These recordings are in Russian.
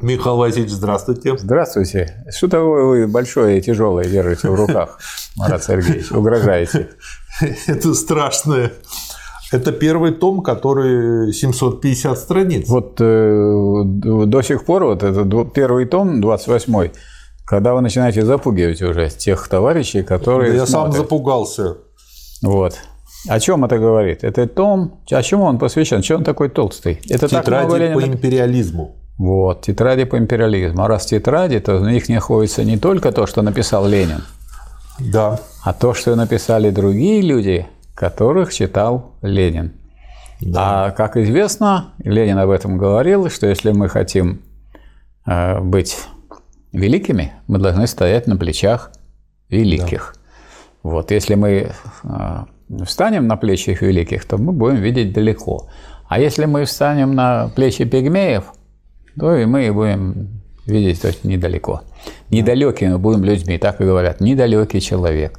Михаил Васильевич, здравствуйте. Здравствуйте. Что такое вы большое и тяжелое держите в руках, Марат Сергеевич? Угрожаете. Это страшное. Это первый том, который 750 страниц. Вот э, до сих пор, вот это первый том, 28-й, когда вы начинаете запугивать уже тех товарищей, которые Да я смотрят. сам запугался. Вот. О чем это говорит? Это том, о чем он посвящен? Чем он такой толстый? Это так много Тетради Ленина- по империализму. Вот, тетради по империализму. А раз тетради, то в них находится не только то, что написал Ленин, Да. а то, что написали другие люди, которых читал Ленин. А как известно, Ленин об этом говорил, что если мы хотим э, быть великими, мы должны стоять на плечах великих. Вот, если мы э, встанем на плечи их великих, то мы будем видеть далеко. А если мы встанем на плечи пигмеев, то и мы будем видеть то есть недалеко. Недалекими будем людьми, так и говорят, недалекий человек.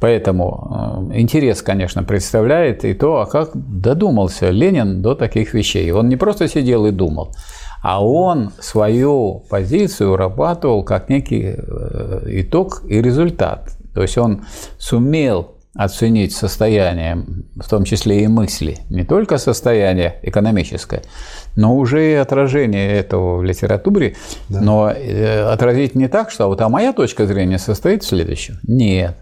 Поэтому э, интерес, конечно, представляет и то, а как додумался Ленин до таких вещей. Он не просто сидел и думал, а он свою позицию вырабатывал как некий э, итог и результат. То есть он сумел оценить состояние, в том числе и мысли, не только состояние экономическое, но уже и отражение этого в литературе, но э, отразить не так, что вот а моя точка зрения состоит в следующем. Нет.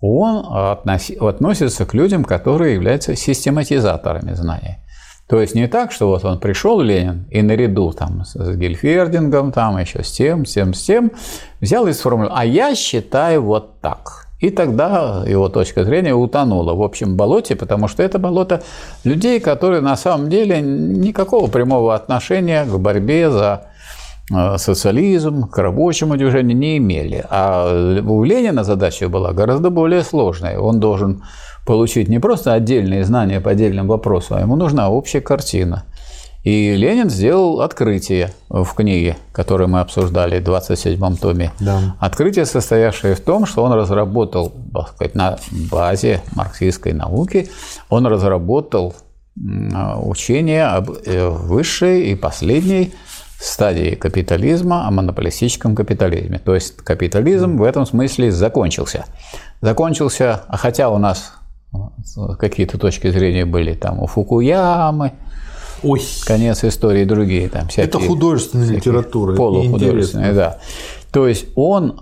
Он относи- относится к людям, которые являются систематизаторами знаний. То есть не так, что вот он пришел, Ленин, и наряду там с Гельфердингом, там еще с тем, с тем, с тем, взял и сформулировал, а я считаю вот так. И тогда его точка зрения утонула в общем болоте, потому что это болото людей, которые на самом деле никакого прямого отношения к борьбе за э, социализм, к рабочему движению не имели. А у Ленина задача была гораздо более сложная. Он должен получить не просто отдельные знания по отдельным вопросам, а ему нужна общая картина. И Ленин сделал открытие в книге, которую мы обсуждали в 27-м томе. Да. Открытие, состоявшее в том, что он разработал, так сказать, на базе марксистской науки, он разработал учение об э, высшей и последней стадии капитализма, о монополистическом капитализме. То есть капитализм в этом смысле закончился. Закончился, а хотя у нас э, какие-то точки зрения были там у Фукуямы, Ой, конец истории и другие там всякие. это художественная всякие литература. Полухудожественная, да. То есть он,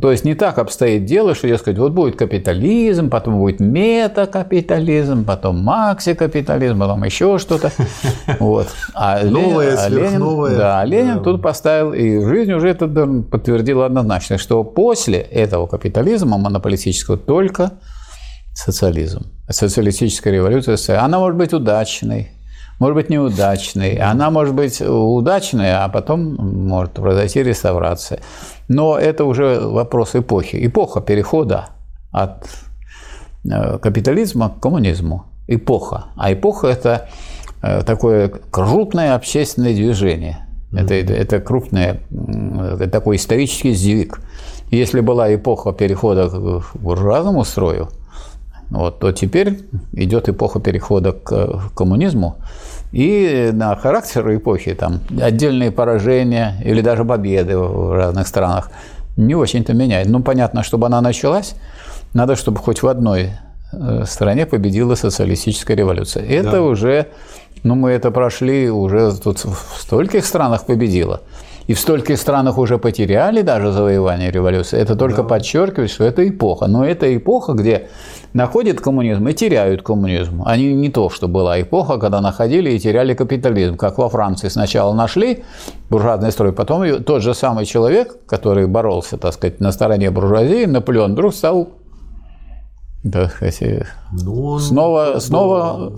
то есть не так обстоит дело, что, дескать, вот будет капитализм, потом будет метакапитализм, потом максикапитализм, потом еще что-то. Вот. А Новое, а Ленин, да, Ленин Да. тут поставил, и жизнь уже это подтвердила однозначно, что после этого капитализма монополистического только социализм. Социалистическая революция, она может быть удачной, может быть неудачной, она может быть удачной, а потом может произойти реставрация. Но это уже вопрос эпохи. Эпоха перехода от э, капитализма к коммунизму. Эпоха. А эпоха – это э, такое крупное общественное движение. Это, это, это крупное, это такой исторический сдвиг. Если была эпоха перехода к буржуазному строю, вот, то теперь идет эпоха перехода к коммунизму, и на характер эпохи там отдельные поражения или даже победы в разных странах не очень-то меняет. Ну, понятно, чтобы она началась, надо, чтобы хоть в одной э, стране победила социалистическая революция. Это Да. уже, ну, мы это прошли, уже тут в стольких странах победила. И в стольких странах уже потеряли даже завоевание революции. Это только подчеркивает, что это эпоха. Но это эпоха, где находят коммунизм и теряют коммунизм. Они не то, что была эпоха, когда находили и теряли капитализм. Как во Франции сначала нашли буржуазный строй, потом тот же самый человек, который боролся, так сказать, на стороне буржуазии, Наполеон, вдруг стал так сказать, Ну, снова, снова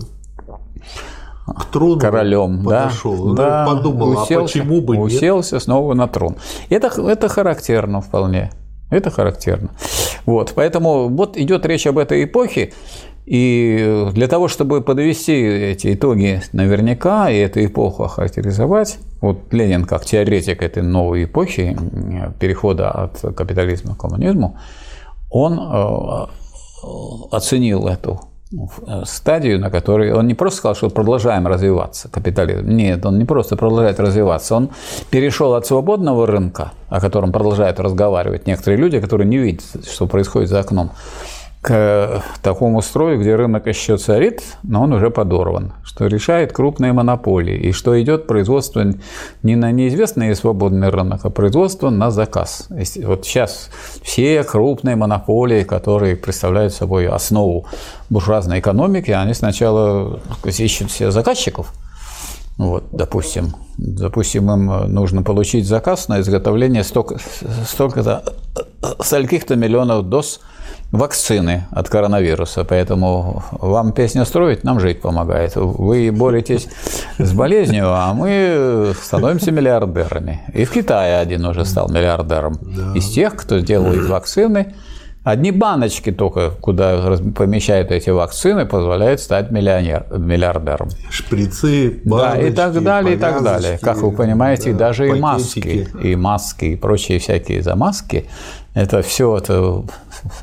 к трону королем, да, подошел. да, Ну, подумал, а почему бы нет? уселся снова на трон. Это, это характерно вполне. Это характерно. Вот, поэтому вот идет речь об этой эпохе, и для того, чтобы подвести эти итоги наверняка и эту эпоху охарактеризовать, вот Ленин как теоретик этой новой эпохи перехода от капитализма к коммунизму, он э, оценил эту стадию, на которой он не просто сказал, что продолжаем развиваться, капитализм. Нет, он не просто продолжает развиваться, он перешел от свободного рынка, о котором продолжают разговаривать некоторые люди, которые не видят, что происходит за окном, к такому строю, где рынок еще царит, но он уже подорван, что решает крупные монополии, и что идет производство не на неизвестный свободный рынок, а производство на заказ. Вот сейчас все крупные монополии, которые представляют собой основу буржуазной экономики, они сначала ищут себе заказчиков, вот, допустим, допустим, им нужно получить заказ на изготовление столько, столько-то, стольких-то миллионов доз – вакцины от коронавируса, поэтому вам песню строить, нам жить помогает. Вы боретесь с болезнью, а мы становимся миллиардерами. И в Китае один уже стал миллиардером. Из тех, кто делает вакцины, Одни баночки только, куда помещают эти вакцины, позволяют стать миллионер, миллиардером. Шприцы, баночки, Да, и так далее, и так далее. Как вы понимаете, да, даже пакетики. и маски, и маски, и прочие всякие замазки это все это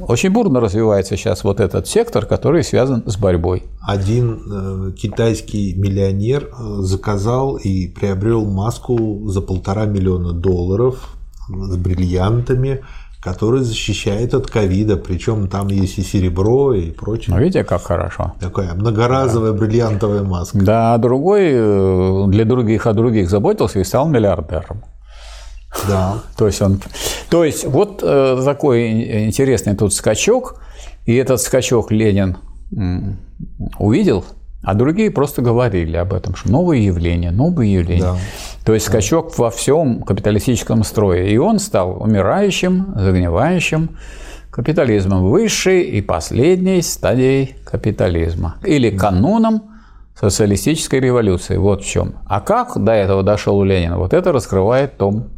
очень бурно развивается сейчас вот этот сектор, который связан с борьбой. Один э, китайский миллионер э, заказал и приобрел маску за полтора миллиона долларов с бриллиантами, который защищает от ковида, причем там есть и серебро и прочее. Ну, видите, как хорошо. Такая многоразовая да. бриллиантовая маска. Да, а другой э, для других о других заботился и стал миллиардером. Да. То есть, он, то есть вот э, такой интересный тут скачок, и этот скачок Ленин увидел, а другие просто говорили об этом, что новые явления, новые явления. Да. То есть скачок во всем капиталистическом строе. И он стал умирающим, загнивающим капитализмом, высшей и последней стадией капитализма. Или кануном социалистической революции. Вот в чем. А как до этого дошел Ленин, вот это раскрывает том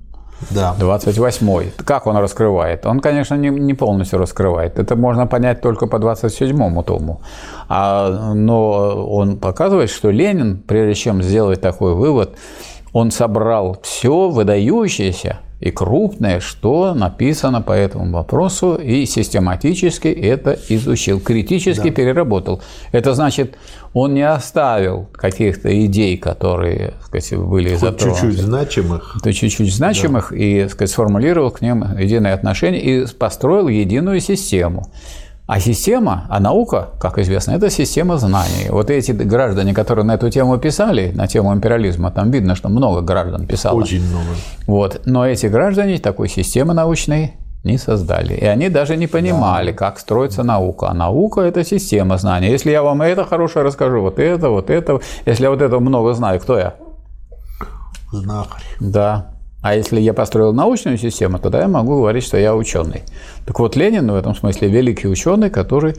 да. 28-й. Как он раскрывает? Он, конечно, не, не полностью раскрывает. Это можно понять только по 27-му тому. А, но он показывает, что Ленин, прежде чем сделать такой вывод, он собрал все выдающееся и крупное, что написано по этому вопросу, и систематически это изучил, критически да. переработал. Это значит, он не оставил каких-то идей, которые сказать, были затронуты. чуть-чуть значимых. То чуть-чуть значимых, да. и сказать, сформулировал к ним единое отношение и построил единую систему. А система, а наука, как известно, это система знаний. Вот эти граждане, которые на эту тему писали, на тему империализма, там видно, что много граждан писало. Очень много. Вот. Но эти граждане такой системы научной не создали. И они даже не понимали, да. как строится наука. А наука – это система знаний. Если я вам это хорошее расскажу, вот это, вот это, если я вот это много знаю, кто я? Знахарь. Да. А если я построил научную систему, тогда я могу говорить, что я ученый. Так вот, Ленин в этом смысле великий ученый, который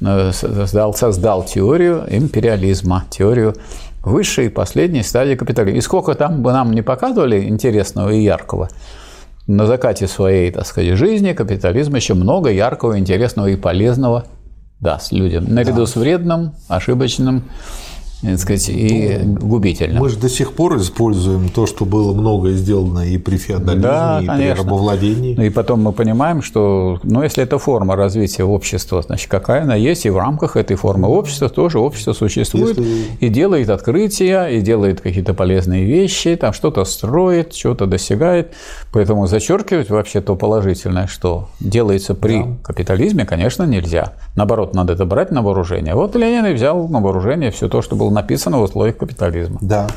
э, создал, создал теорию империализма, теорию высшей и последней стадии капитализма. И сколько там бы нам не показывали интересного и яркого, на закате своей, так сказать, жизни капитализм еще много яркого, интересного и полезного даст людям, наряду да. с вредным, ошибочным, так сказать, и ну, губительно. Мы же до сих пор используем то, что было многое сделано и при феодализме, да, и конечно. при рабовладении. Ну и потом мы понимаем, что, ну, если это форма развития общества, значит, какая она есть, и в рамках этой формы общества тоже общество существует если... и делает открытия, и делает какие-то полезные вещи, там что-то строит, что-то достигает. Поэтому зачеркивать вообще то положительное, что делается при да. капитализме, конечно, нельзя. Наоборот, надо это брать на вооружение. Вот Ленин и взял на вооружение все то, что было написано в условиях капитализма. Да.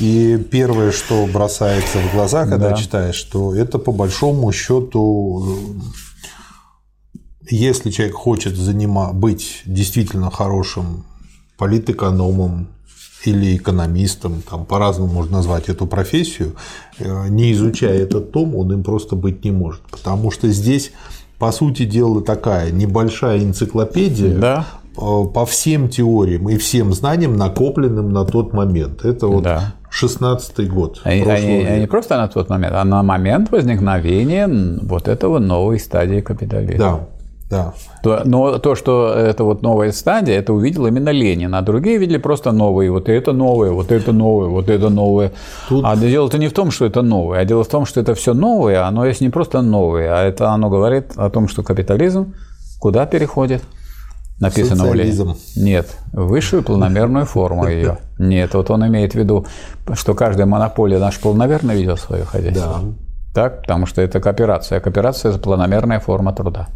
И первое, что бросается в глаза, когда да. читаешь, что это по большому счету, если человек хочет занима, быть действительно хорошим политэкономом или экономистом, там по-разному можно назвать эту профессию, э, не изучая этот том, он им просто быть не может. Потому что здесь, по сути дела, такая небольшая энциклопедия да. Э, по всем теориям и всем знаниям, накопленным на тот момент. Это вот да. 16 год. Они, они просто на тот момент, а на момент возникновения вот этого новой стадии капитализма. Да. Да. То, но то, что это вот новая стадия, это увидел именно Ленин, а другие видели просто новые, вот это новое, вот это новое, вот это новое. Тут... А дело-то не в том, что это новое, а дело в том, что это все новое, оно есть не просто новое, а это оно говорит о том, что капитализм куда переходит? Написано у Ленина. Нет, высшую планомерную форму ее. Нет, вот он имеет в виду, что каждая монополия наш планомерно ведет свое хозяйство. Да. Так, потому что это кооперация. Кооперация – это планомерная форма труда.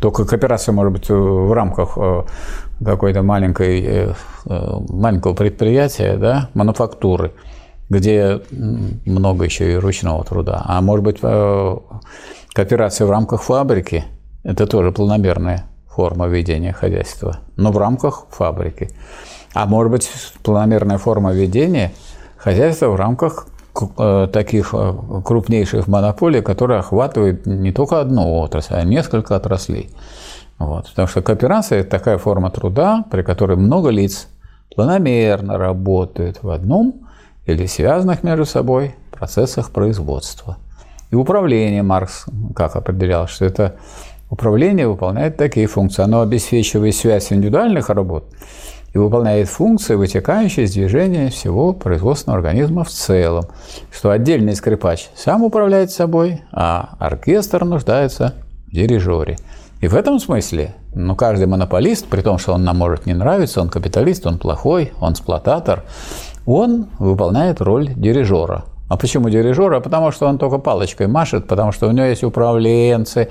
Только кооперация может быть в рамках э, какой-то маленькой, э, э, маленького предприятия, да, мануфактуры, где много еще и ручного труда. А может быть кооперация в рамках фабрики – это тоже планомерная форма ведения хозяйства, но в рамках фабрики. А может быть планомерная форма ведения хозяйства в рамках Э, таких э, крупнейших монополий, которые охватывают не только одну отрасль, а несколько отраслей. Вот. Потому что кооперация – это такая форма труда, при которой много лиц планомерно работают в одном или связанных между собой процессах производства. И управление Маркс как определял, что это управление выполняет такие функции. Оно обеспечивает связь индивидуальных работ и выполняет функции, вытекающие из движения всего производственного организма в целом, что отдельный скрипач сам управляет собой, а оркестр нуждается в дирижере. И в этом смысле, ну, каждый монополист, при том, что он нам может не нравиться, он капиталист, он плохой, он эксплуататор, он выполняет роль дирижера – а почему дирижера? Потому что он только палочкой машет, потому что у него есть управленцы,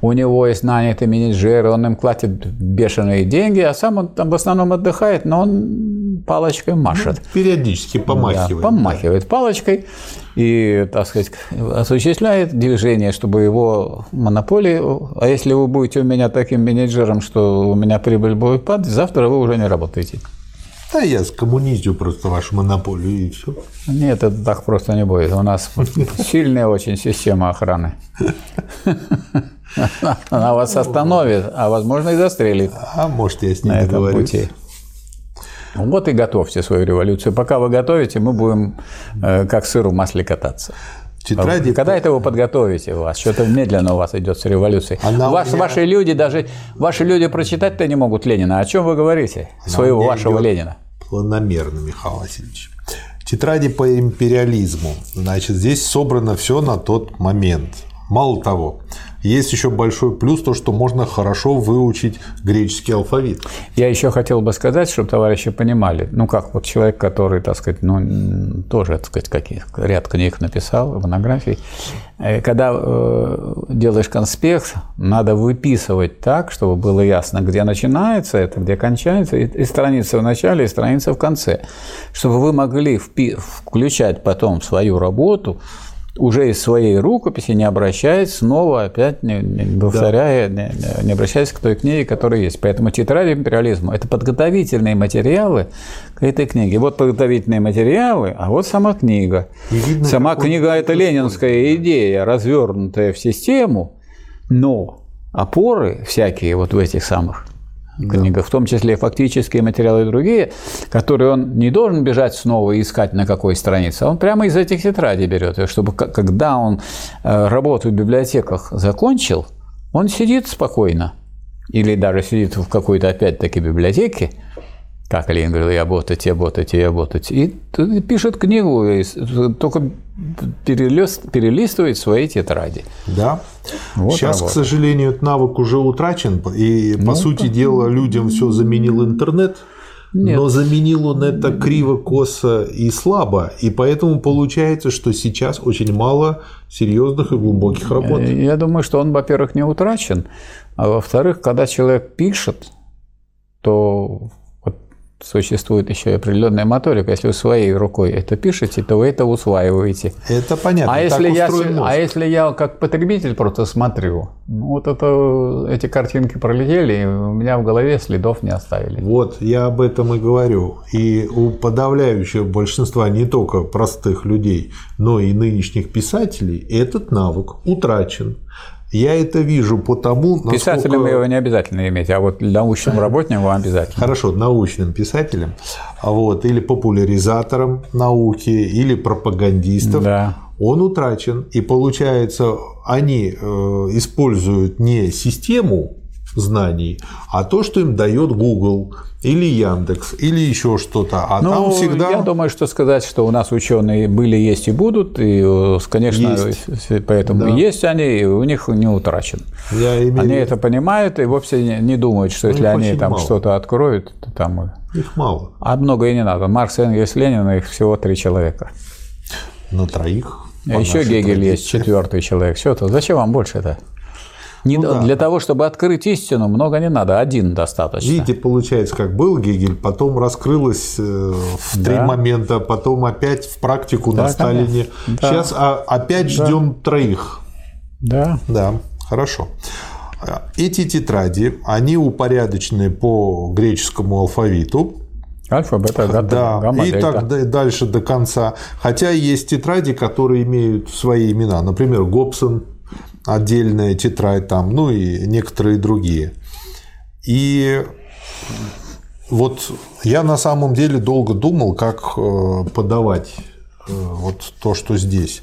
у него есть нанятые менеджеры, он им платит бешеные деньги, а сам он там в основном отдыхает, но он палочкой машет. Ну, периодически помахивает. Да, помахивает да. палочкой и, так сказать, осуществляет движение, чтобы его монополии... А если вы будете у меня таким менеджером, что у меня прибыль будет падать, завтра вы уже не работаете. Да я скоммуниздю просто вашу монополию и все. Нет, это так просто не будет. У нас сильная очень система охраны. Она вас остановит, а возможно и застрелит. А может, я с ней договорюсь. Вот и готовьте свою революцию. Пока вы готовите, мы будем э, как сыр в масле кататься. Тетради... Когда это вы подготовите у вас? Что-то медленно у вас идет с революцией. Она Ваш, меня... Ваши люди даже ваши люди прочитать-то не могут Ленина. О чем вы говорите? Она Своего вашего идет... Ленина планомерно, Михаил Васильевич. Тетради по империализму. Значит, здесь собрано все на тот момент. Мало того, есть еще большой плюс то, что можно хорошо выучить греческий алфавит. Я еще хотел бы сказать, чтобы товарищи понимали, ну как вот человек, который, так сказать, ну тоже, так сказать, каких, ряд книг написал, монографий, э, когда э, делаешь конспект, надо выписывать так, чтобы было ясно, где начинается это, где кончается, и, и страница в начале, и страница в конце, чтобы вы могли включать потом в свою работу уже из своей рукописи, не обращаясь снова, опять не, не повторяя, да. не, не обращаясь к той книге, которая есть. Поэтому тетрадь империализма – это подготовительные материалы к этой книге. Вот подготовительные материалы, а вот сама книга. видно, сама книга – это ленинская идея, развернутая в систему, но опоры всякие вот в этих самых книга, да. в том числе фактические материалы и другие, которые он не должен бежать снова и искать на какой странице, он прямо из этих тетрадей берет, чтобы когда он э, работу в библиотеках закончил, он сидит спокойно, или даже сидит в какой-то опять-таки библиотеке, как Ленин говорил, я ботать, я ботать, я ботать. И пишет книгу, и только перелист, перелистывает свои тетради. Да. Вот Сейчас, работа. к сожалению, этот навык уже утрачен, и, по ну, сути дела, людям все заменил интернет. Нет. Но заменил он это криво, косо и слабо. И поэтому получается, что сейчас очень мало серьезных и глубоких работ. Я думаю, что он, во-первых, не утрачен, а во-вторых, когда человек пишет, то существует еще и определенная моторика. Если вы своей рукой это пишете, то вы это усваиваете. Это понятно. А если, я, а если я как потребитель просто смотрю, ну, вот это, эти картинки пролетели, и у меня в голове следов не оставили. Вот, я об этом и говорю. И у подавляющего большинства не только простых людей, но и нынешних писателей этот навык утрачен. Я это вижу по тому, насколько... Писателям его не обязательно иметь, а вот научным работникам обязательно. Хорошо, научным писателям, а вот, или популяризатором науки, или пропагандистов, да. он утрачен. И получается, они э, используют не систему знаний, а то, что им дает Google или Яндекс, или еще что-то. А ну, там всегда... Я думаю, что сказать, что у нас ученые были, есть и будут, и, э, конечно, есть. поэтому да. есть они, и у них не утрачен. Я имею... Они это понимают и вовсе не думают, что ну, если они там что-то откроют, то там... Их мало. А много и не надо. Маркс, Энгельс, Ленин, их всего три человека. На троих. А еще Гегель традиции. есть, четвертый человек. Все то. Зачем вам больше это? Не, ну, для да. того, чтобы открыть истину, много не надо, один достаточно. Видите, получается, как был Гегель, потом раскрылось э, в да. три момента, потом опять в практику да, на Сталине. Да. Сейчас а, опять да. ждем троих. Да. Да, хорошо. Эти тетради, они упорядочены по греческому алфавиту. Альфа, бета, гамма, да, гамма, и дельта. так дальше до конца. Хотя есть тетради, которые имеют свои имена. Например, Гобсон, отдельная тетрадь там, ну и некоторые другие. И вот я на самом деле долго думал, как э, подавать э, вот то, что здесь.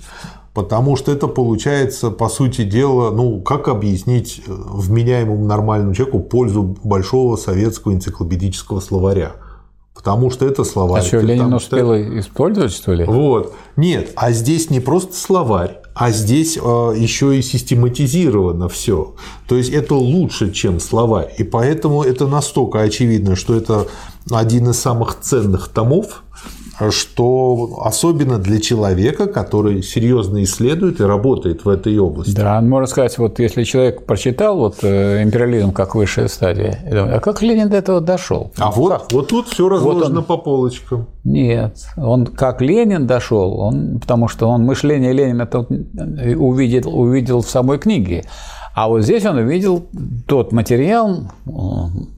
Потому что это получается, по сути дела, ну, как объяснить э, вменяемому нормальному человеку пользу большого советского энциклопедического словаря? Потому что это словарь. А что, Ленин успел что... использовать, что ли? Вот. Нет, а здесь не просто словарь, а здесь э, еще и систематизировано все. То есть это лучше, чем слова. И поэтому это настолько очевидно, что это один из самых ценных томов, что особенно для человека, который серьезно исследует и работает в этой области. Да, можно сказать, вот если человек прочитал вот э, империализм как высшая стадия, а как Ленин до этого дошел? А вот, как? вот тут все разложено вот он... по полочкам. Нет, он как Ленин дошел, он, потому что он мышление Ленина увидел, увидел в самой книге. А вот здесь он увидел тот материал,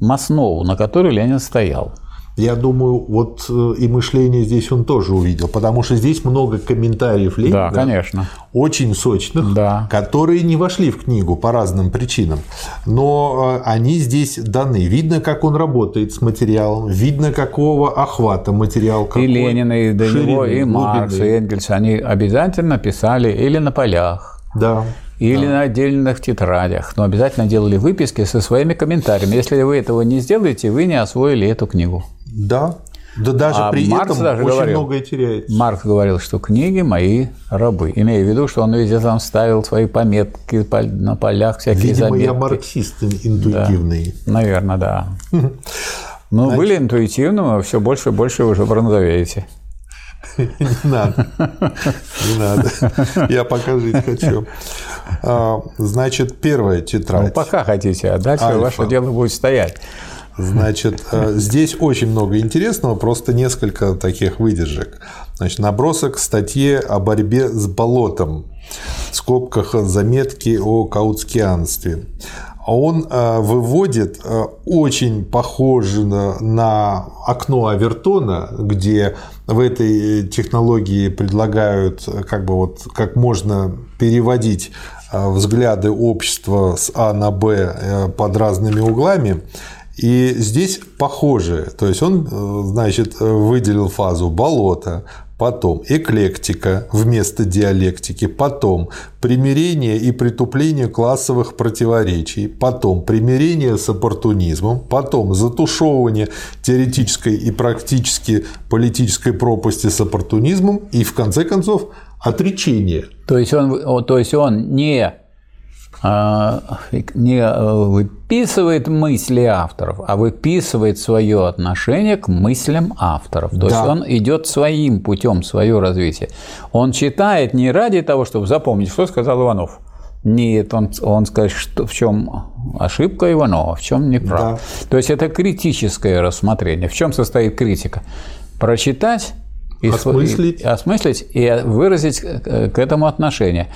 основу, на которой Ленин стоял. Я думаю, вот э, и мышление здесь он тоже увидел, потому что здесь много комментариев Ленина, да, конечно. очень сочных, да. которые не вошли в книгу по разным причинам, но э, они здесь даны. Видно, как он работает с материалом, видно, какого охвата материал. Какой, и Ленин, и до него, и Маркс, и Энгельс, они обязательно писали или на полях, да. Или да. на отдельных тетрадях, но обязательно делали выписки со своими комментариями. Если вы этого не сделаете, вы не освоили эту книгу. Да. Да даже а при Маркс этом даже очень говорил, многое теряется. Маркс говорил, что книги мои рабы. Имея в виду, что он везде там ставил свои пометки на полях, всякие Видимо, заметки. я марксист интуитивный. Да, наверное, да. Ну, были интуитивным, а все больше и больше уже бронзовеете. Не надо. Не надо. Я пока жить хочу. А, значит, первая тетрадь. Ну, пока хотите, а дальше ваше дело будет стоять. Значит, э, здесь очень много интересного, просто несколько таких выдержек. Значит, набросок к статье о борьбе с болотом, в скобках заметки о каутскианстве. Он э, выводит э, очень похоже на окно Авертона, где в этой технологии предлагают как бы вот как можно переводить взгляды общества с А на Б под разными углами. И здесь похоже, то есть он, э, значит, выделил фазу болото, потом. Эклектика вместо диалектики, потом. Примирение и притупление классовых противоречий, потом. Примирение с оппортунизмом, потом. Затушевывание теоретической и практически политической пропасти с оппортунизмом и, в конце концов, отречение. То есть он, то есть он не не э, выписывает мысли авторов, а выписывает свое отношение к мыслям авторов. То да. есть он идет своим путем, свое развитие. Он читает не ради того, чтобы запомнить, что сказал Иванов. Нет, он, он скажет, что, в чем ошибка Иванова, в чем неправ. Да. То есть это критическое рассмотрение. В чем состоит критика? Прочитать и осмыслить. И, осмыслить и выразить к этому отношение.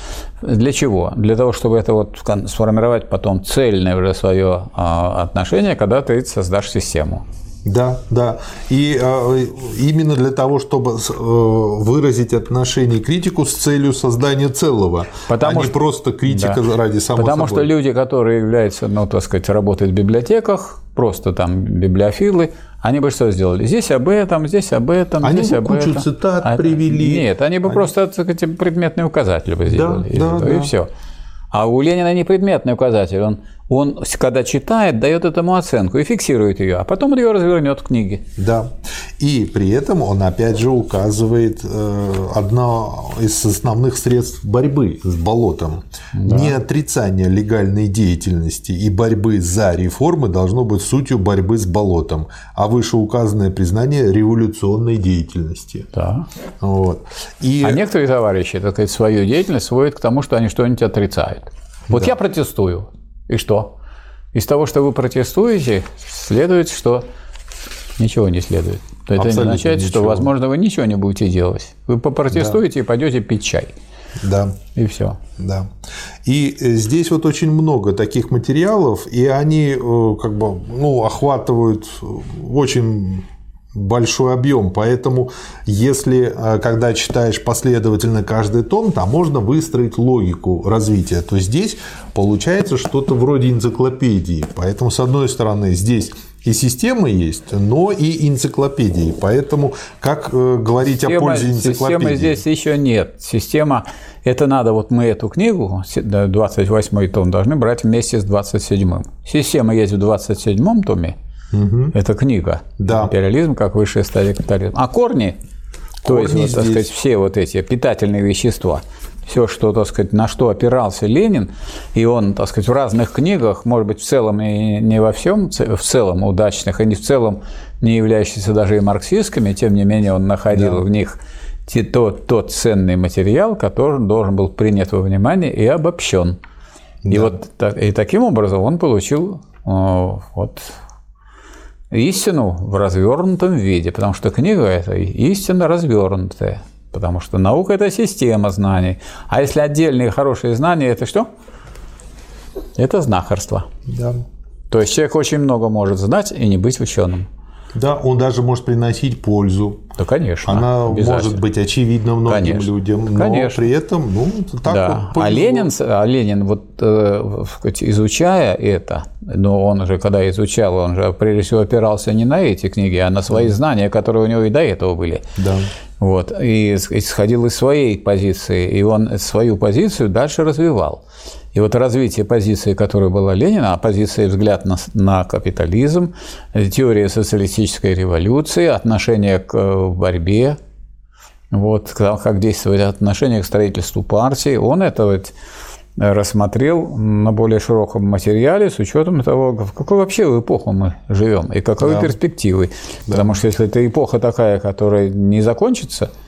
Для чего? Для того, чтобы это вот сформировать потом цельное уже свое а, отношение, когда ты создашь систему. Да, да. И э, именно для того, чтобы э, выразить отношение критику с целью создания целого, потому а не просто критика да. ради самого Потому собой. что люди, которые являются, ну, так сказать, работают в библиотеках, просто там библиофилы, они бы что сделали? Здесь об этом, здесь об этом, они здесь бы об кучу этом. цитат а, привели. Нет, они бы они... просто так сказать, предметный указатель бы сделали. Да, и, да, и да. все. А у Ленина не предметный указатель, он он, когда читает, дает этому оценку и фиксирует ее, а потом он ее развернет в книге. Да. И при этом он опять же указывает э, одно из основных средств борьбы с болотом. Да. Не отрицание легальной деятельности и борьбы за реформы должно быть сутью борьбы с болотом, а вышеуказанное признание революционной деятельности. Да. Вот. И... А некоторые товарищи так сказать, свою деятельность сводят к тому, что они что-нибудь отрицают. Вот да. я протестую. И что? Из того, что вы протестуете, следует, что ничего не следует. То это не означает, ничего. что, возможно, вы ничего не будете делать. Вы попротестуете да. и пойдете пить чай. Да. И все. Да. И э, здесь вот очень много таких материалов, и они э, как бы ну, охватывают очень большой объем, поэтому если, э, когда читаешь последовательно каждый том, там можно выстроить логику развития, то здесь получается что-то вроде энциклопедии. Поэтому, с одной стороны, здесь и системы есть, но и энциклопедии. Поэтому как э, говорить система, о пользе энциклопедии? Системы здесь еще нет. Система, это надо, вот мы эту книгу, 28 том, должны брать вместе с 27. Система есть в 27 томе, Угу. Это книга. Да. Империализм как высшая стадия капитализма. А корни, корни то есть, вот, так сказать, все вот эти питательные вещества, все, что, так сказать, на что опирался Ленин, и он, так сказать, в разных книгах, может быть, в целом и не во всем, в целом удачных, и не в целом не являющихся даже и марксистскими, тем не менее он находил да. в них тот, тот ценный материал, который должен был принят во внимание и обобщен. Да. И вот и таким образом он получил вот истину в развернутом виде, потому что книга это истина развернутая, потому что наука – это система знаний. А если отдельные хорошие знания – это что? Это знахарство. Да. То есть человек очень много может знать и не быть ученым. Да, он даже может приносить пользу. Да, конечно. Она может быть очевидна многим конечно. людям, но конечно. при этом, ну, так да. вот. А Ленин, а Ленин, вот э, изучая это, но он же, когда изучал, он же прежде всего опирался не на эти книги, а на свои знания, которые у него и до этого были. Да. Вот, и исходил из своей позиции, и он свою позицию дальше развивал. И вот развитие позиции, которая была Ленина, позиция взгляд на, на капитализм, теория социалистической революции, отношение к э, борьбе, вот, как действовать отношение к строительству партии, он это вот рассмотрел на более широком материале с учетом того, в какой вообще эпоху мы живем и какой да. перспективой. Да. Потому что если это эпоха такая, которая не закончится –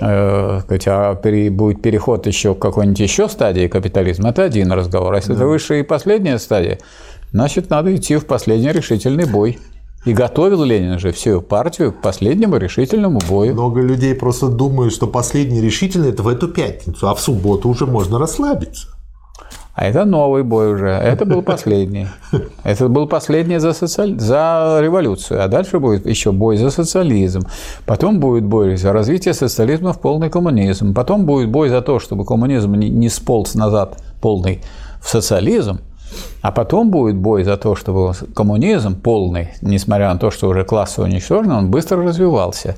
Э, а будет переход еще к какой-нибудь еще стадии капитализма, это один разговор. А если да. это высшая и последняя стадия, значит, надо идти в последний решительный бой. И готовил Ленин же всю партию к последнему решительному бою. Много людей просто думают, что последний решительный – это в эту пятницу, а в субботу уже можно расслабиться. А это новый бой уже. Это был последний. Это был последний за, социаль... за революцию. А дальше будет еще бой за социализм. Потом будет бой за развитие социализма в полный коммунизм. Потом будет бой за то, чтобы коммунизм не сполз назад полный в социализм. А потом будет бой за то, чтобы коммунизм полный, несмотря на то, что уже классы уничтожены, он быстро развивался.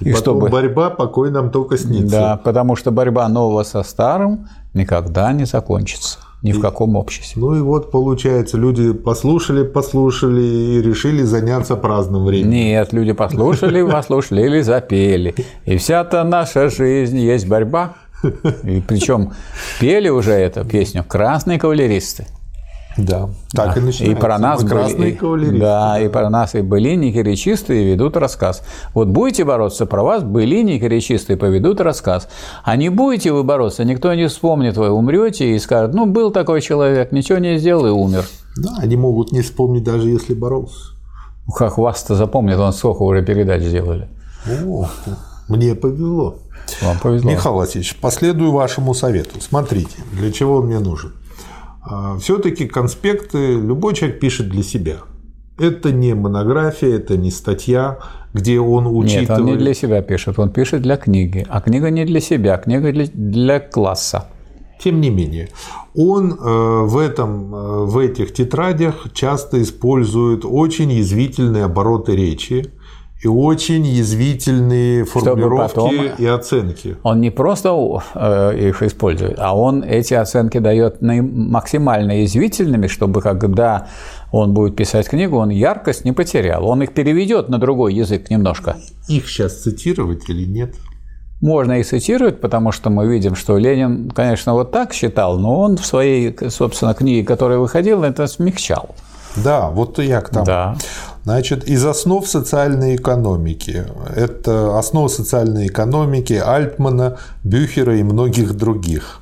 И, и чтобы... борьба покой нам только снится. Да, потому что борьба нового со старым никогда не закончится ни в каком обществе. Ну и вот получается, люди послушали, послушали и решили заняться праздным временем. Нет, люди послушали, послушали или запели. И вся-то наша жизнь есть борьба. И причем пели уже эту песню красные кавалеристы. Да, так да. и начинается. И про нас красные были, да, да, и про нас и былинники речистые ведут рассказ. Вот будете бороться, про вас былинники речистые поведут рассказ. А не будете вы бороться, никто не вспомнит, вы умрете и скажет, ну, был такой человек, ничего не сделал и умер. Да, они могут не вспомнить, даже если боролся. Ну, как вас-то запомнят, он сколько уже передач сделали. О, мне повезло. Вам повезло. Михаил Васильевич, последую вашему совету. Смотрите, для чего он мне нужен. А, Все-таки конспекты любой человек пишет для себя. Это не монография, это не статья, где он учитывает... Нет, он не для себя пишет, он пишет для книги. А книга не для себя, книга для, для класса. Тем не менее, он э, в, этом, э, в этих тетрадях часто использует очень язвительные обороты речи, и очень язвительные формулировки потом и оценки. Он не просто э, их использует, а он эти оценки дает максимально язвительными, чтобы когда он будет писать книгу, он яркость не потерял. Он их переведет на другой язык немножко. Их сейчас цитировать или нет? Можно и цитировать, потому что мы видим, что Ленин, конечно, вот так считал, но он в своей, собственно, книге, которая выходила, это смягчал. Да, вот я к тому. Да. Значит, из основ социальной экономики. Это основа социальной экономики Альтмана, Бюхера и многих других.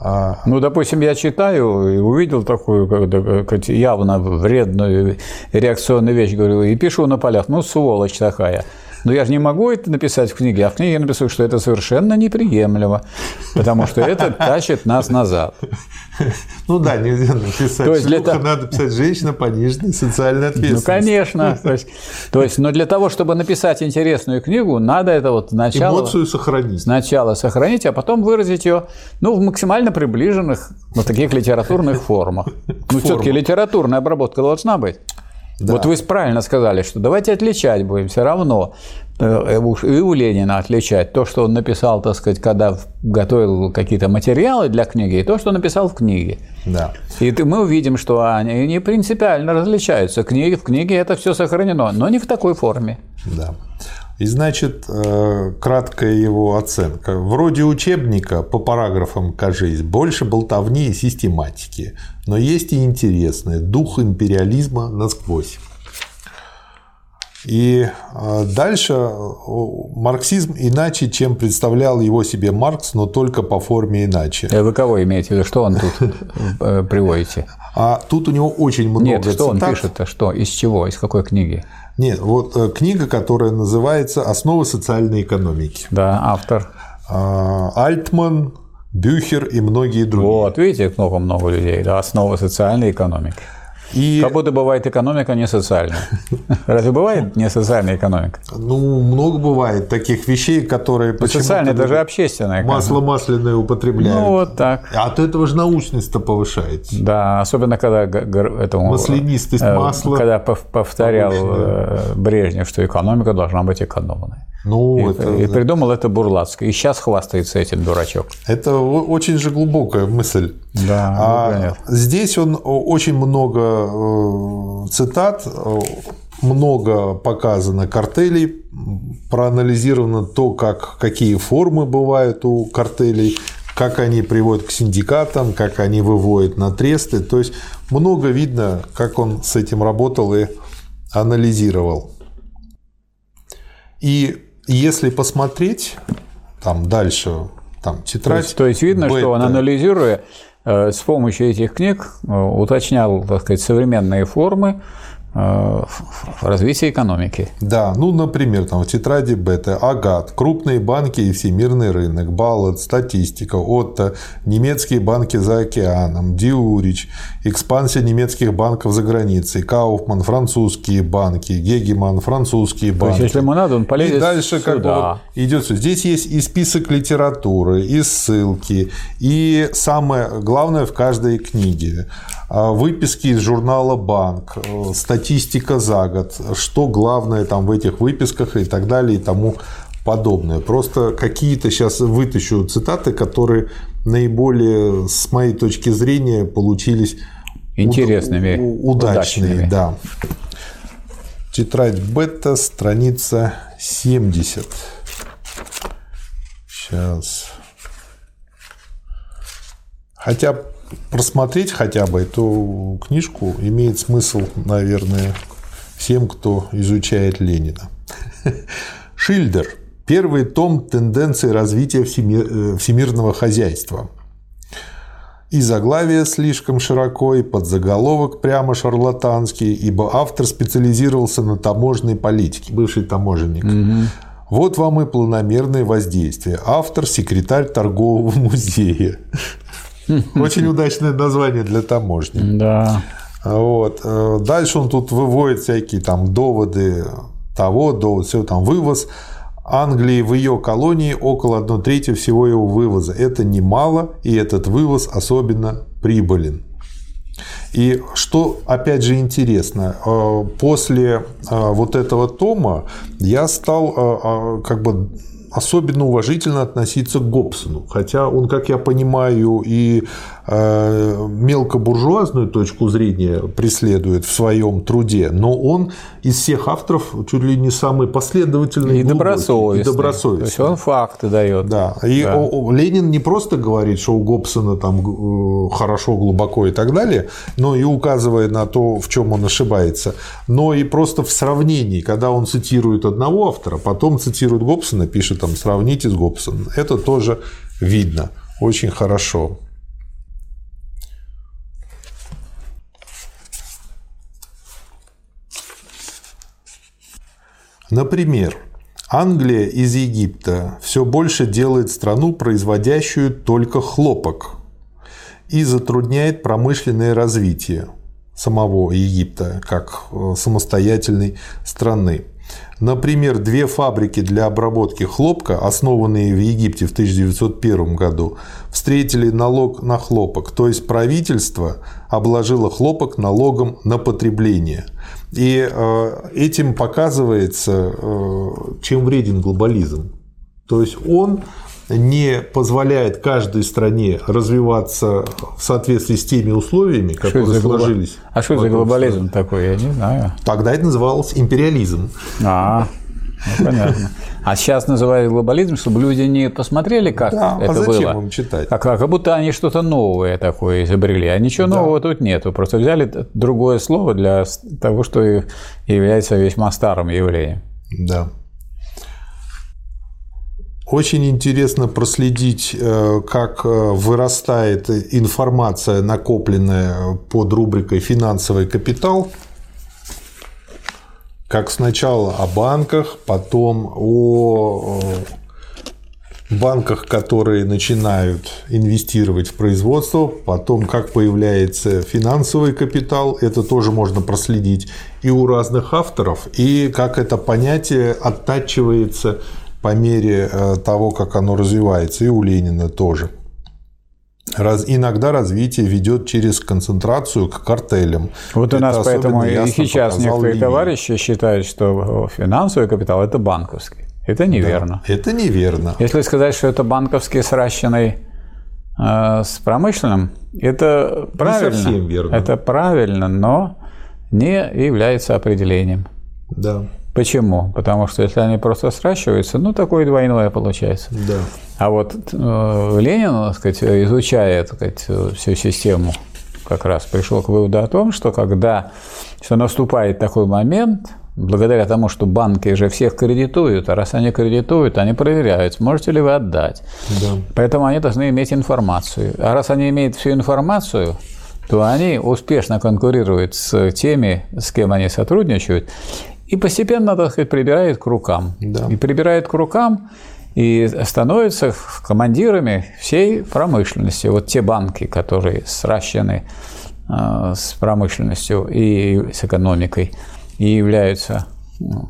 А... Ну, допустим, я читаю и увидел такую как, явно вредную реакционную вещь, говорю, и пишу на полях, ну, сволочь такая. Но я же не могу это написать в книге, а в книге я напишу, что это совершенно неприемлемо, потому что это тащит нас назад. Ну да, нельзя написать. То есть для того... надо писать женщина пониженной социальной ответственности. Ну, конечно. То есть, то есть, но для того, чтобы написать интересную книгу, надо это вот сначала... Эмоцию сохранить. Сначала сохранить, а потом выразить ее ну, в максимально приближенных вот таких литературных формах. Ну, все-таки литературная обработка должна быть. Да. Вот вы правильно сказали, что давайте отличать будем все равно. Э, и у Ленина отличать то, что он написал, так сказать, когда готовил какие-то материалы для книги, и то, что написал в книге. Да. И мы увидим, что они не принципиально различаются. Книги, в книге это все сохранено, но не в такой форме. Да. И значит, э, краткая его оценка. Вроде учебника по параграфам, кажись, больше болтовни и систематики, но есть и интересное – дух империализма насквозь. И э, дальше марксизм иначе, чем представлял его себе Маркс, но только по форме иначе. А вы кого имеете в виду? Что он тут э, приводите? А тут у него очень много Нет, что цитат. он пишет-то? Что? Из чего? Из какой книги? Нет, вот э, книга, которая называется «Основы социальной экономики». Да, автор. А, Альтман, Бюхер и многие другие. Вот, видите, много-много людей. Да, «Основы социальной экономики». И... Как будто бывает экономика не социальная. Разве бывает не социальная экономика? Ну, много бывает таких вещей, которые... Ну, социальная – это же общественная экономика. Масло масляное употребляют. Ну, вот так. А от этого же научность-то повышается. Да, особенно когда этому... Маслянистость э, масла. Когда повторял повышенная. Брежнев, что экономика должна быть экономной. Ну, и, это, и придумал это Бурлацкий. И сейчас хвастается этим дурачок. Это очень же глубокая мысль. Да, а здесь он очень много э, цитат, много показано картелей, проанализировано то, как, какие формы бывают у картелей, как они приводят к синдикатам, как они выводят на тресты. То есть много видно, как он с этим работал и анализировал. И если посмотреть там дальше, там тетрадь. То есть, то есть видно, бета. что он анализируя с помощью этих книг э, уточнял, так сказать, современные формы Э, развития экономики. Да, ну, например, там в тетради Бета, Агат, крупные банки и всемирный рынок, Баллот, статистика, Отто, немецкие банки за океаном, Диурич, экспансия немецких банков за границей, Кауфман, французские банки, Гегеман, французские банки. То есть, если ему надо, он полезет И дальше сюда. как бы вот идет все. Здесь есть и список литературы, и ссылки, и самое главное в каждой книге выписки из журнала «Банк», э, статистика за год, что главное там в этих выписках и так далее и тому подобное. Просто какие-то сейчас вытащу цитаты, которые наиболее, с моей точки зрения, получились интересными, удачные. удачными. Да. Тетрадь бета, страница 70. Сейчас. Хотя просмотреть хотя бы эту книжку имеет смысл, наверное, всем, кто изучает Ленина. Шильдер. Первый том тенденции развития э, всемирного хозяйства. И заглавие слишком широко, и подзаголовок прямо шарлатанский, ибо автор специализировался на таможенной политике, бывший таможенник. Угу. Вот вам и планомерное воздействие. Автор – секретарь торгового музея. Очень удачное название для таможни. Да. Вот. Э, дальше он тут выводит всякие там доводы того, довод, все там вывоз. Англии в ее колонии около 1 трети всего его вывоза. Это немало, и этот вывоз особенно прибылен. И что, опять же, интересно, э, после э, вот этого тома я стал как бы особенно уважительно относиться к Гобсону. Хотя он, как я понимаю, и э, мелкобуржуазную точку зрения преследует в своем труде, но он из всех авторов чуть ли не самый последовательный и добросовестный. И добросовестный. То есть он факты дает. Да. И да. Ленин не просто говорит, что у Гобсона там э, хорошо, глубоко и так далее, но и указывает на то, в чем он ошибается, но и просто в сравнении, когда он цитирует одного автора, потом цитирует Гобсона, пишет там сравните с Гобсоном. Это тоже видно очень хорошо. Например, Англия из Египта все больше делает страну, производящую только хлопок, и затрудняет промышленное развитие самого Египта как э, самостоятельной страны. Например, две фабрики для обработки хлопка, основанные в Египте в 1901 году, встретили налог на хлопок, то есть правительство обложило хлопок налогом на потребление. И э, этим показывается, э, чем вреден глобализм. То есть он не позволяет каждой стране развиваться в соответствии с теми условиями, которые сложились. Глоб... А что за глобализм такой, я не знаю. Тогда это называлось империализм. А, ну, понятно. А сейчас называют глобализм, чтобы люди не посмотрели, как да, это а зачем было. им читать? Как, как будто они что-то новое такое изобрели. А ничего да. нового тут нету. Просто взяли другое слово для того, что является весьма старым явлением. Да. Очень интересно проследить, э, как э, вырастает информация, накопленная под рубрикой «Финансовый капитал», как сначала о банках, потом о банках, которые начинают инвестировать в производство, потом как появляется финансовый капитал, это тоже можно проследить и у разных авторов, и как это понятие оттачивается по мере э, того, как оно развивается, и у Ленина тоже. Раз, иногда развитие ведет через концентрацию к картелям. Вот у нас поэтому и сейчас некоторые Ленин. товарищи считают, что финансовый капитал – это банковский. Это неверно. Да, это неверно. Если сказать, что это банковский сращенный э, с промышленным, это правильно. Не совсем верно. Это правильно, но не является определением. Да. Почему? Потому что если они просто сращиваются, ну, такое двойное получается. Да. А вот э, Ленин, так сказать, изучая так сказать, всю систему, как раз пришел к выводу о том, что когда что наступает такой момент, благодаря тому, что банки же всех кредитуют, а раз они кредитуют, они проверяют, сможете ли вы отдать. Да. Поэтому они должны иметь информацию. А раз они имеют всю информацию, то они успешно конкурируют с теми, с кем они сотрудничают, и постепенно, так сказать, прибирает к рукам. Да. И прибирает к рукам, и становятся командирами всей промышленности. Вот те банки, которые сращены э, с промышленностью и с экономикой, и являются ну,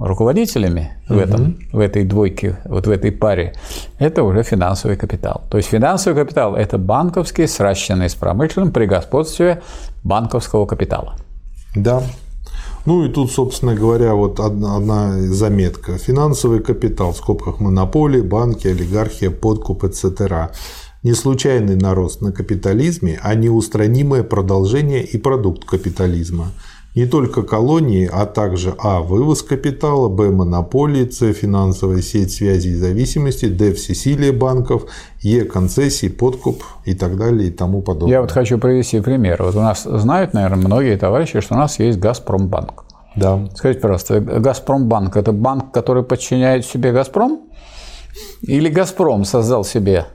руководителями в, этом, в этой двойке, вот в этой паре, это уже финансовый капитал. То есть финансовый капитал – это банковский, сращенный с промышленным при господстве банковского капитала. Да, ну и тут, собственно говоря, вот одна, одна заметка. Финансовый капитал, в скобках монополии, банки, олигархия, подкуп, etc. Не случайный нарост на капитализме, а неустранимое продолжение и продукт капитализма. Не только колонии, а также А. Вывоз капитала, Б. Монополии, С. Финансовая сеть связи и зависимости, Д. Всесилие банков, Е. Концессии, подкуп и так далее и тому подобное. Я вот хочу привести пример. Вот у нас знают, наверное, многие товарищи, что у нас есть Газпромбанк. Да. Скажите, пожалуйста, Газпромбанк – это банк, который подчиняет себе Газпром? Или Газпром создал себе,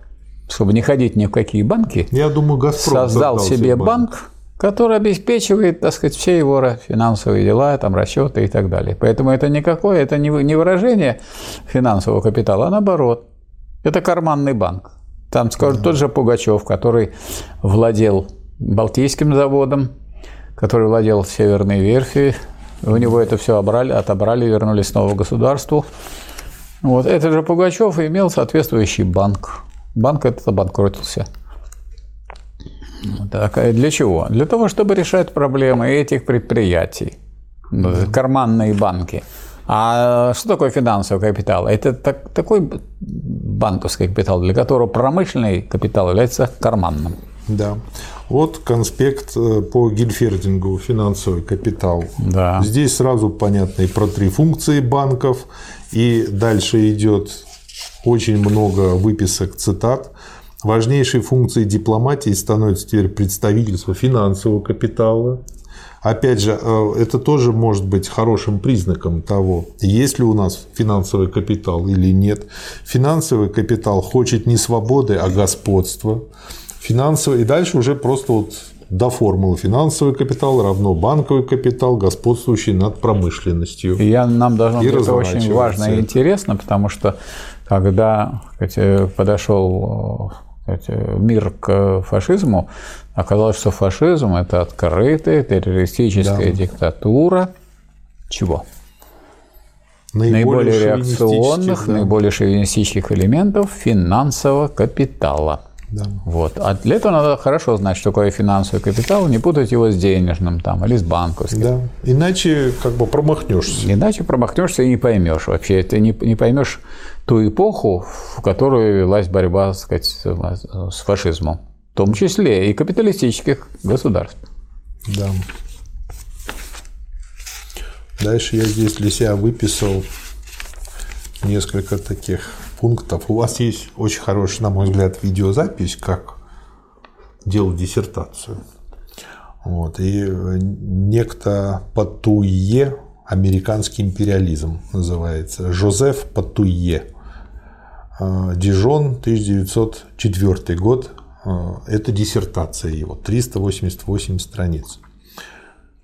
чтобы не ходить ни в какие банки? Я думаю, Газпром создал, создал себе банк, банк который обеспечивает, так сказать, все его финансовые дела, там, расчеты и так далее. Поэтому это никакое, это не выражение финансового капитала, а наоборот. Это карманный банк. Там, скажем, да. тот же Пугачев, который владел Балтийским заводом, который владел Северной верфью, у него это все обрали, отобрали, вернули снова государству. Вот. Этот же Пугачев имел соответствующий банк. Банк этот обанкротился. Так, а для чего? Для того, чтобы решать проблемы этих предприятий, карманные банки. А что такое финансовый капитал? Это так, такой банковский капитал, для которого промышленный капитал является карманным. Да. Вот конспект э, по Гильфердингу «Финансовый капитал». Да. Здесь сразу понятно и про три функции банков, и дальше идет очень много выписок цитат. Важнейшей функцией дипломатии становится теперь представительство финансового капитала. Опять же, э, это тоже может быть хорошим признаком того, есть ли у нас финансовый капитал или нет. Финансовый капитал хочет не свободы, а господства. Финансовый, и дальше уже просто вот до формулы финансовый капитал равно банковый капитал, господствующий над промышленностью. И я, нам должно быть это очень важно и интересно, потому что когда сказать, подошел сказать, мир к фашизму, оказалось, что фашизм – это открытая террористическая да. диктатура. Чего? Наиболее, наиболее реакционных, да. наиболее шовинистических элементов финансового капитала – да. Вот. А для этого надо хорошо знать, что такое финансовый капитал, не путать его с денежным там, или с банковским. Да. Иначе как бы промахнешься. Иначе промахнешься и не поймешь вообще. Ты не, не поймешь ту эпоху, в которую велась борьба сказать, с фашизмом. В том числе и капиталистических государств. Да. Дальше я здесь для себя выписал несколько таких пунктов. У вас есть очень хорошая, на мой взгляд, видеозапись, как делать диссертацию. Вот. И некто Патуе, американский империализм называется, Жозеф Патуе, Дижон, 1904 год, э, это диссертация его, 388 страниц.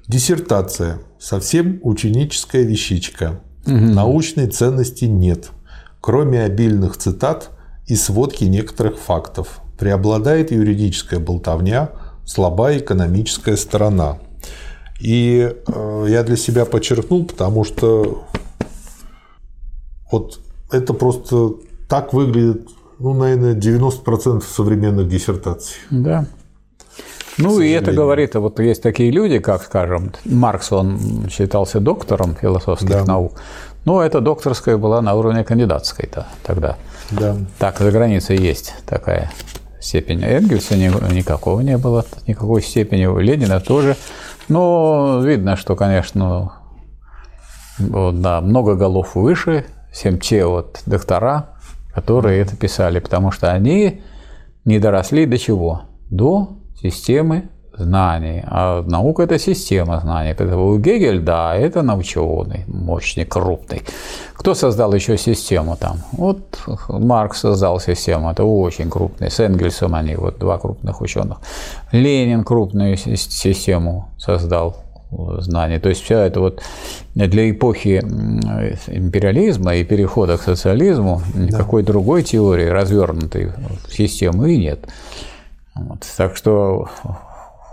Диссертация, совсем ученическая вещичка, угу. научной ценности нет – Кроме обильных цитат и сводки некоторых фактов, преобладает юридическая болтовня, слабая экономическая сторона. И э, я для себя подчеркнул, потому что вот это просто так выглядит, ну, наверное, 90% современных диссертаций. Да. Ну и это говорит, вот есть такие люди, как, скажем, Маркс, он считался доктором философских да. наук, но эта докторская была на уровне кандидатской -то тогда. Да. Так, за границей есть такая степень. Энгельса никакого не было, никакой степени. У Ленина тоже. Но видно, что, конечно, вот, да, много голов выше, чем те вот доктора, которые это писали, потому что они не доросли до чего? До системы знаний. А наука – это система знаний. Это Гегель, да, это наученый, мощный, крупный. Кто создал еще систему там? Вот Маркс создал систему, это очень крупный. С Энгельсом они, вот два крупных ученых. Ленин крупную систему создал знаний. То есть все это вот для эпохи империализма и перехода к социализму никакой да. другой теории развернутой системы и нет. Вот. Так что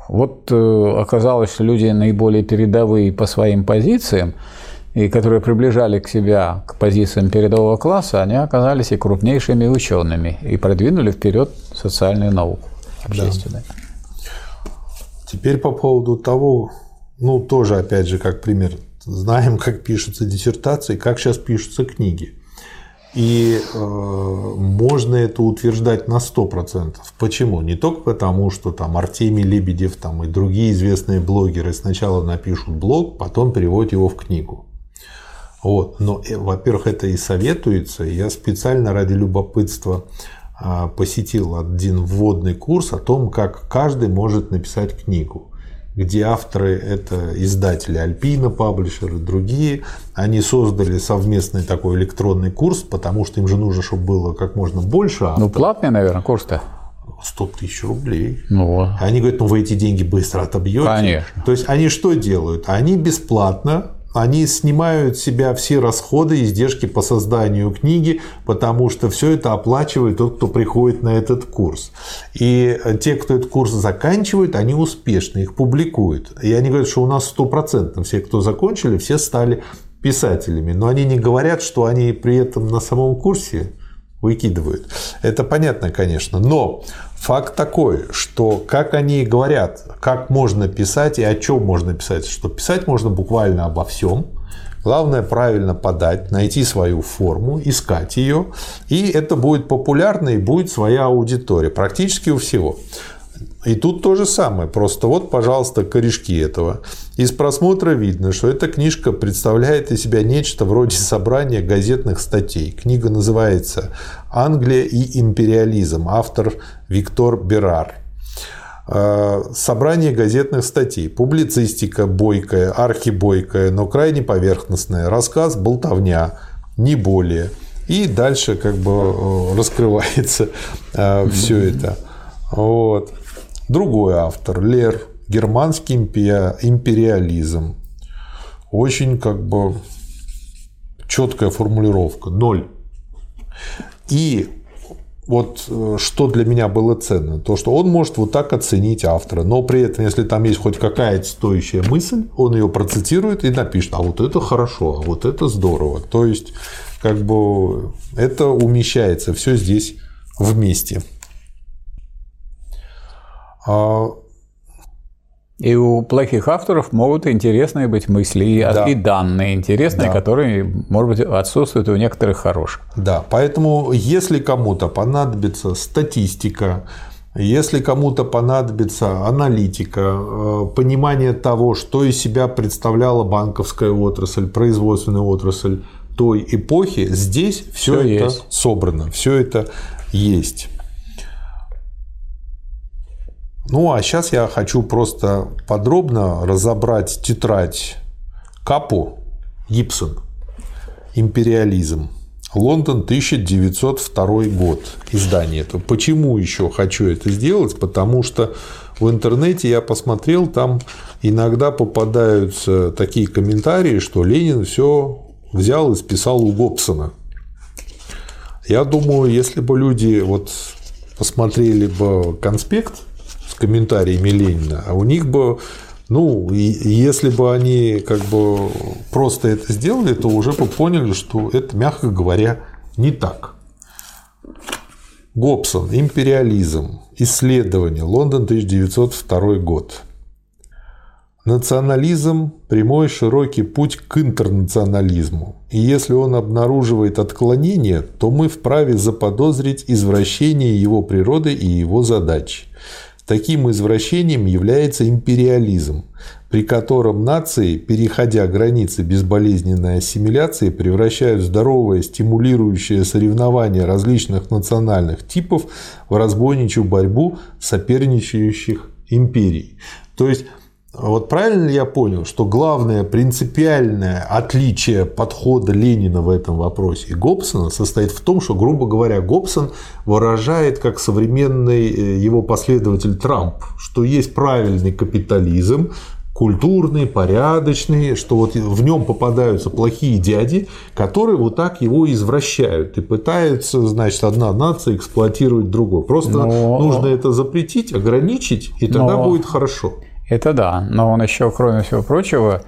вот э, оказалось, что люди наиболее передовые по своим позициям, и которые приближали к себя к позициям передового класса, они оказались и крупнейшими учеными и продвинули вперед социальную науку общественную. Да. Теперь по поводу того, ну тоже опять же как пример, знаем, как пишутся диссертации, как сейчас пишутся книги. И э, можно это утверждать на 100%. Почему? Не только потому, что там Артемий Лебедев там, и другие известные блогеры сначала напишут блог, потом переводят его в книгу. Вот. Но, э, во-первых, это и советуется. Я специально ради любопытства э, посетил один вводный курс о том, как каждый может написать книгу где авторы – это издатели Альпина, паблишеры, другие. Они создали совместный такой электронный курс, потому что им же нужно, чтобы было как можно больше авторов. Ну, платный, наверное, курс-то. 100 тысяч рублей. Ну, они говорят, ну вы эти деньги быстро отобьете. Конечно. То есть они что делают? Они бесплатно они снимают с себя все расходы, издержки по созданию книги, потому что все это оплачивает тот, кто приходит на этот курс. И те, кто этот курс заканчивают, они успешны, их публикуют. И они говорят, что у нас стопроцентно все, кто закончили, все стали писателями. Но они не говорят, что они при этом на самом курсе выкидывают. Это понятно, конечно. Но факт такой, что как они говорят, как можно писать и о чем можно писать, что писать можно буквально обо всем. Главное правильно подать, найти свою форму, искать ее, и это будет популярно и будет своя аудитория практически у всего. И тут то же самое, просто вот, пожалуйста, корешки этого. Из просмотра видно, что эта книжка представляет из себя нечто вроде собрания газетных статей. Книга называется «Англия и империализм», автор Виктор Берар. Э, собрание газетных статей, публицистика бойкая, архибойкая, но крайне поверхностная, рассказ болтовня, не более. И дальше как бы э, раскрывается э, все это. Вот. Другой автор, Лер, германский империализм. Очень как бы четкая формулировка. Ноль. И вот э, что для меня было ценно, то, что он может вот так оценить автора, но при этом, если там есть хоть какая-то стоящая мысль, он ее процитирует и напишет, а вот это хорошо, а вот это здорово. То есть, как бы это умещается все здесь вместе. А и у плохих авторов могут интересные быть мысли и, да. и данные интересные, да. которые, может быть, отсутствуют у некоторых хороших. Да, поэтому если кому-то понадобится статистика, если кому-то понадобится аналитика, э, понимание того, что из себя представляла банковская отрасль, производственная отрасль той эпохи, здесь все, все это есть. собрано, все это есть. Ну, а сейчас я хочу просто подробно разобрать тетрадь Капу Гибсон «Империализм». Лондон, 1902 год, издание это. Почему еще хочу это сделать? Потому что в интернете я посмотрел, там иногда попадаются такие комментарии, что Ленин все взял и списал у Гобсона. Я думаю, если бы люди вот посмотрели бы конспект с комментариями Ленина, а у них бы ну, если бы они как бы просто это сделали, то уже бы поняли, что это, мягко говоря, не так. Гобсон, империализм, исследование, Лондон, 1902 год. Национализм – прямой широкий путь к интернационализму. И если он обнаруживает отклонение, то мы вправе заподозрить извращение его природы и его задачи. Таким извращением является империализм, при котором нации, переходя границы безболезненной ассимиляции, превращают здоровое, стимулирующее соревнование различных национальных типов в разбойничью борьбу соперничающих империй. То есть вот правильно ли я понял, что главное принципиальное отличие подхода Ленина в этом вопросе и Гоббсона состоит в том, что, грубо говоря, Гоббсон выражает как современный э, его последователь Трамп, что есть правильный капитализм, культурный, порядочный, что вот в нем попадаются плохие дяди, которые вот так его извращают и пытаются, значит, одна нация эксплуатировать другую. Просто Но... нужно это запретить, ограничить, и тогда Но... будет хорошо. Это да, но он еще, кроме всего прочего,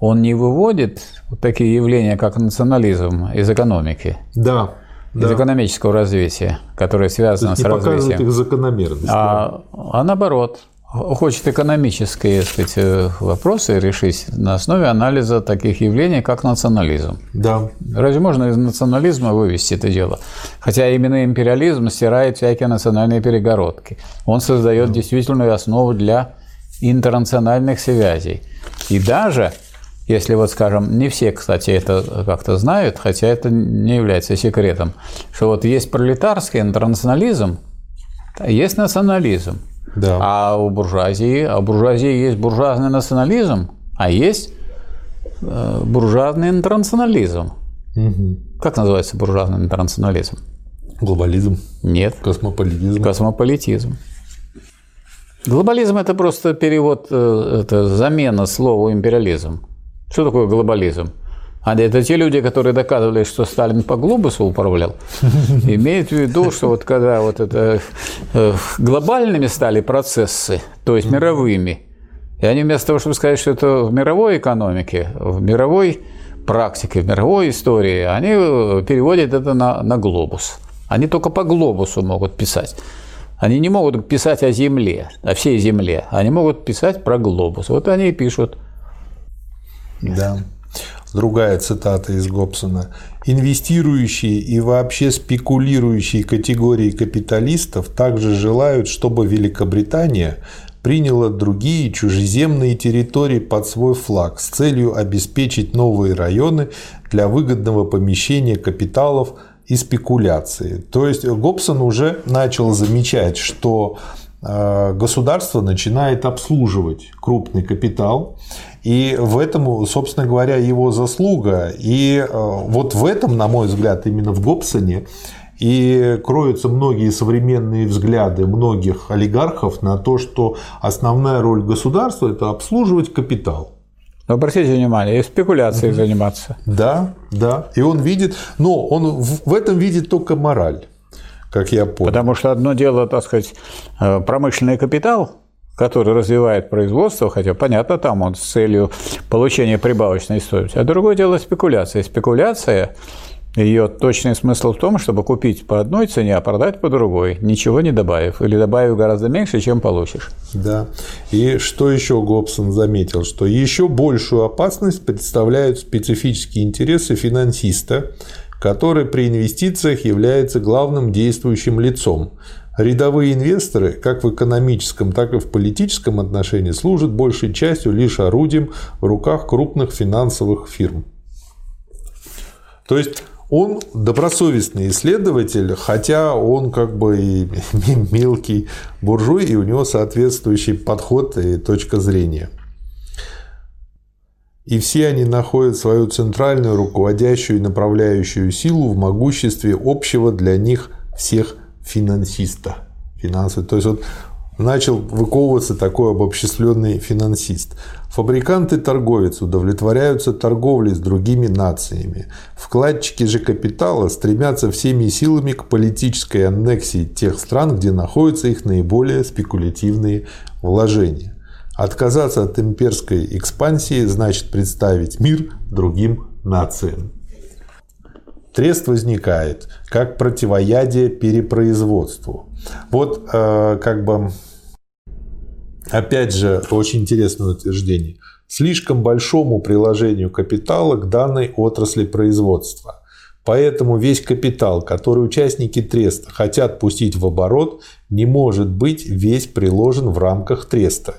он не выводит вот такие явления, как национализм из экономики. Да. Из да. экономического развития, которое связано с развитием. их закономерность. А, а наоборот, хочет экономические сказать, э, вопросы решить на основе анализа таких явлений, как национализм. Да. Разве можно из национализма вывести это дело? Хотя именно империализм стирает всякие национальные перегородки. Он создает да. действительную основу для интернациональных связей. И даже, если вот, скажем, не все, кстати, это как-то знают, хотя это не является секретом, что вот есть пролетарский интернационализм, есть национализм. Да. А у буржуазии, а у буржуазии есть буржуазный национализм, а есть э, буржуазный интернационализм. Угу. Как называется буржуазный интернационализм? Глобализм. Нет. Космополитизм. Космополитизм. Глобализм – это просто перевод, э, это замена слова империализм. Что такое глобализм? А это те люди, которые доказывали, что Сталин по глобусу управлял, имеют в виду, что вот когда вот это э, глобальными стали процессы, то есть мировыми, и они вместо того, чтобы сказать, что это в мировой экономике, в мировой практике, в мировой истории, они переводят это на, на глобус. Они только по глобусу могут писать. Они не могут писать о Земле, о всей Земле. Они могут писать про глобус. Вот они и пишут. Да. Другая цитата из Гобсона. «Инвестирующие и вообще спекулирующие категории капиталистов также желают, чтобы Великобритания приняла другие чужеземные территории под свой флаг с целью обеспечить новые районы для выгодного помещения капиталов и спекуляции. То есть Гобсон уже начал замечать, что э, государство начинает обслуживать крупный капитал, и в этом, собственно говоря, его заслуга. И э, вот в этом, на мой взгляд, именно в Гобсоне и кроются многие современные взгляды многих олигархов на то, что основная роль государства – это обслуживать капитал. Но обратите внимание, и спекуляцией заниматься. Да, да. И он видит, но он в этом видит только мораль, как я понял. Потому что одно дело, так сказать, э, промышленный капитал, который развивает производство, хотя понятно, там он с целью получения прибавочной стоимости. А другое дело спекуляция. Спекуляция ее точный смысл в том, чтобы купить по одной цене, а продать по другой, ничего не добавив. Или добавив гораздо меньше, чем получишь. Да. И что еще Гобсон заметил? Что еще большую опасность представляют специфические интересы финансиста, который при инвестициях является главным действующим лицом. Рядовые инвесторы, как в экономическом, так и в политическом отношении, служат большей частью лишь орудием в руках крупных финансовых фирм. То есть он добросовестный исследователь, хотя он как бы и мелкий буржуй, и у него соответствующий подход и точка зрения. И все они находят свою центральную руководящую и направляющую силу в могуществе общего для них всех финансиста. Финансовый. То есть вот начал выковываться такой обобщенный финансист. Фабриканты и торговец удовлетворяются торговлей с другими нациями. Вкладчики же капитала стремятся всеми силами к политической аннексии тех стран, где находятся их наиболее спекулятивные вложения. Отказаться от имперской экспансии значит представить мир другим нациям. Трест возникает как противоядие перепроизводству. Вот э, как бы опять же очень интересное утверждение. Слишком большому приложению капитала к данной отрасли производства. Поэтому весь капитал, который участники треста хотят пустить в оборот, не может быть весь приложен в рамках треста.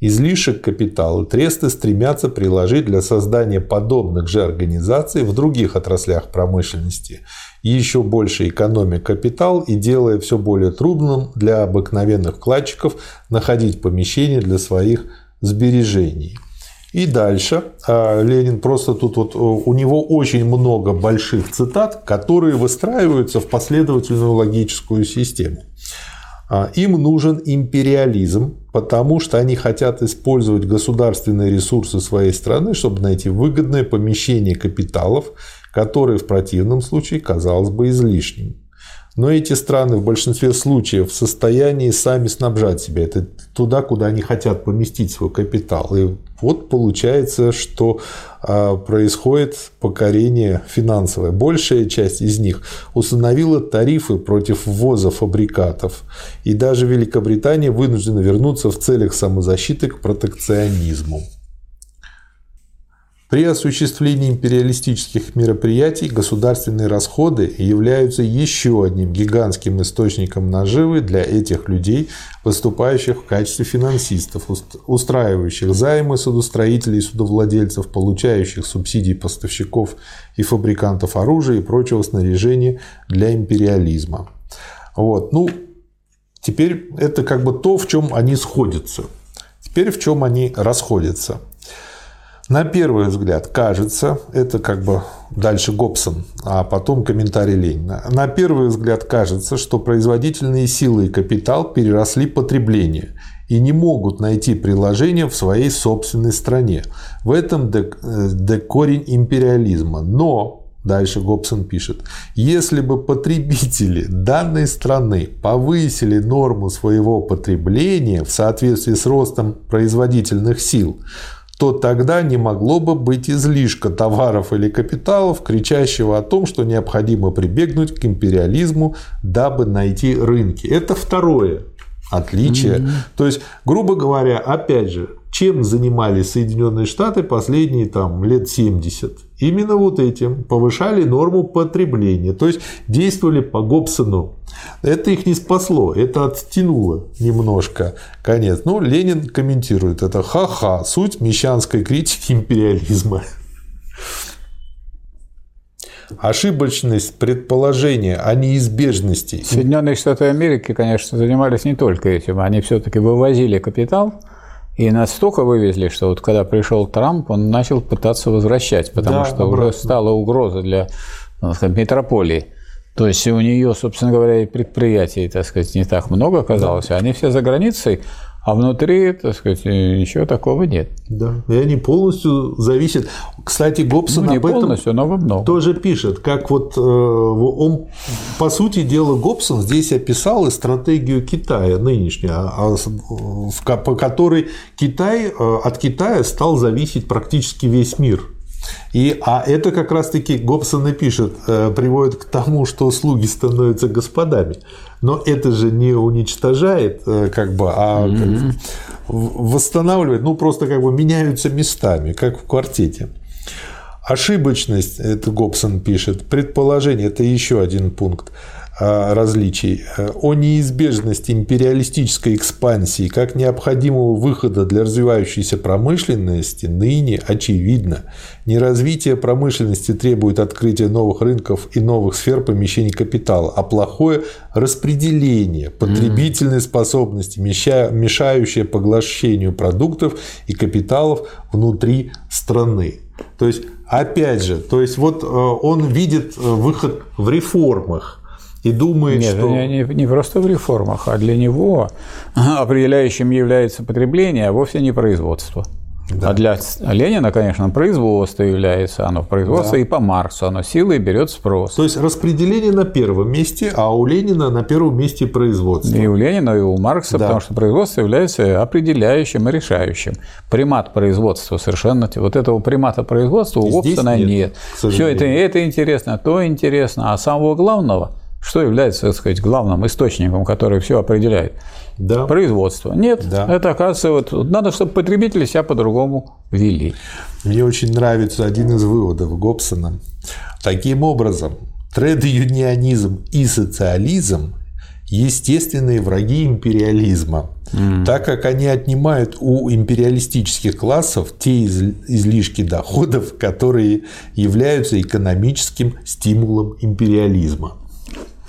Излишек капитала тресты стремятся приложить для создания подобных же организаций в других отраслях промышленности, еще больше экономя капитал и делая все более трудным для обыкновенных вкладчиков находить помещение для своих сбережений. И дальше а, Ленин просто тут вот у него очень много больших цитат, которые выстраиваются в последовательную логическую систему. А, им нужен империализм, потому что они хотят использовать государственные ресурсы своей страны, чтобы найти выгодное помещение капиталов, которое в противном случае казалось бы излишним. Но эти страны в большинстве случаев в состоянии сами снабжать себя. Это туда, куда они хотят поместить свой капитал. И вот получается, что а, происходит покорение финансовое. Большая часть из них установила тарифы против ввоза фабрикатов. И даже Великобритания вынуждена вернуться в целях самозащиты к протекционизму. При осуществлении империалистических мероприятий государственные расходы являются еще одним гигантским источником наживы для этих людей, выступающих в качестве финансистов, устраивающих займы судостроителей и судовладельцев, получающих субсидии поставщиков и фабрикантов оружия и прочего снаряжения для империализма. Вот. Ну, теперь это как бы то, в чем они сходятся. Теперь в чем они расходятся. На первый взгляд кажется, это как бы дальше Гобсон, а потом комментарий Ленина. На первый взгляд кажется, что производительные силы и капитал переросли потребление и не могут найти приложение в своей собственной стране. В этом декорень империализма. Но Дальше Гобсон пишет, если бы потребители данной страны повысили норму своего потребления в соответствии с ростом производительных сил, то тогда не могло бы быть излишка товаров или капиталов, кричащего о том, что необходимо прибегнуть к империализму, дабы найти рынки. Это второе отличие. Mm-hmm. То есть, грубо говоря, опять же, чем занимались Соединенные Штаты последние там, лет 70? Именно вот этим повышали норму потребления, то есть действовали по Гобсону. Это их не спасло, это оттянуло немножко конец. Ну, Ленин комментирует это ха-ха, суть мещанской критики империализма. Ошибочность предположения о неизбежности. Соединенные Штаты Америки, конечно, занимались не только этим. Они все-таки вывозили капитал и настолько вывезли, что вот когда пришел Трамп, он начал пытаться возвращать, потому да, что обратно. уже стала угроза для ну, сказать, метрополии. То есть у нее, собственно говоря, и предприятий, так сказать, не так много оказалось, да. они все за границей, а внутри, так сказать, ничего такого нет. Да, и они полностью зависят. Кстати, Гобсон ну, не об этом полностью, но во многом. тоже пишет, как вот э, он, по сути дела, Гобсон здесь описал и стратегию Китая нынешнюю, а, а, по которой Китай, э, от Китая стал зависеть практически весь мир. И, а это как раз-таки Гобсон и пишет, э, приводит к тому, что слуги становятся господами. Но это же не уничтожает, э, как бы, а mm-hmm. восстанавливает, ну просто как бы меняются местами, как в квартете. Ошибочность, это Гобсон пишет, предположение, это еще один пункт. А, различий, э, о неизбежности империалистической экспансии как необходимого выхода для развивающейся промышленности ныне очевидно. Неразвитие промышленности требует открытия новых рынков и новых сфер помещения капитала, а плохое распределение потребительной способности, мешающее поглощению продуктов и капиталов внутри страны. То есть, опять же, то есть вот э, он видит э, выход в реформах, и думает, Нет, что... Не, не просто в реформах, а для него определяющим является потребление, а вовсе не производство. Да. А для Ленина, конечно, производство является, оно производство да. и по Марксу, оно силой берет спрос. То есть распределение на первом месте, а у Ленина на первом месте производство. И у Ленина, и у Маркса, да. потому что производство является определяющим и решающим. Примат производства совершенно... Вот этого примата производства у Гоббсона нет. нет. Все это, это интересно, то интересно, а самого главного – что является, так сказать, главным источником, который все определяет? Да. Производство. Нет, да. это оказывается, вот, надо, чтобы потребители себя по-другому вели. Мне очень нравится один из выводов Гобсона. Таким образом, тред-юнионизм и социализм естественные враги империализма, mm. так как они отнимают у империалистических классов те излишки доходов, которые являются экономическим стимулом империализма.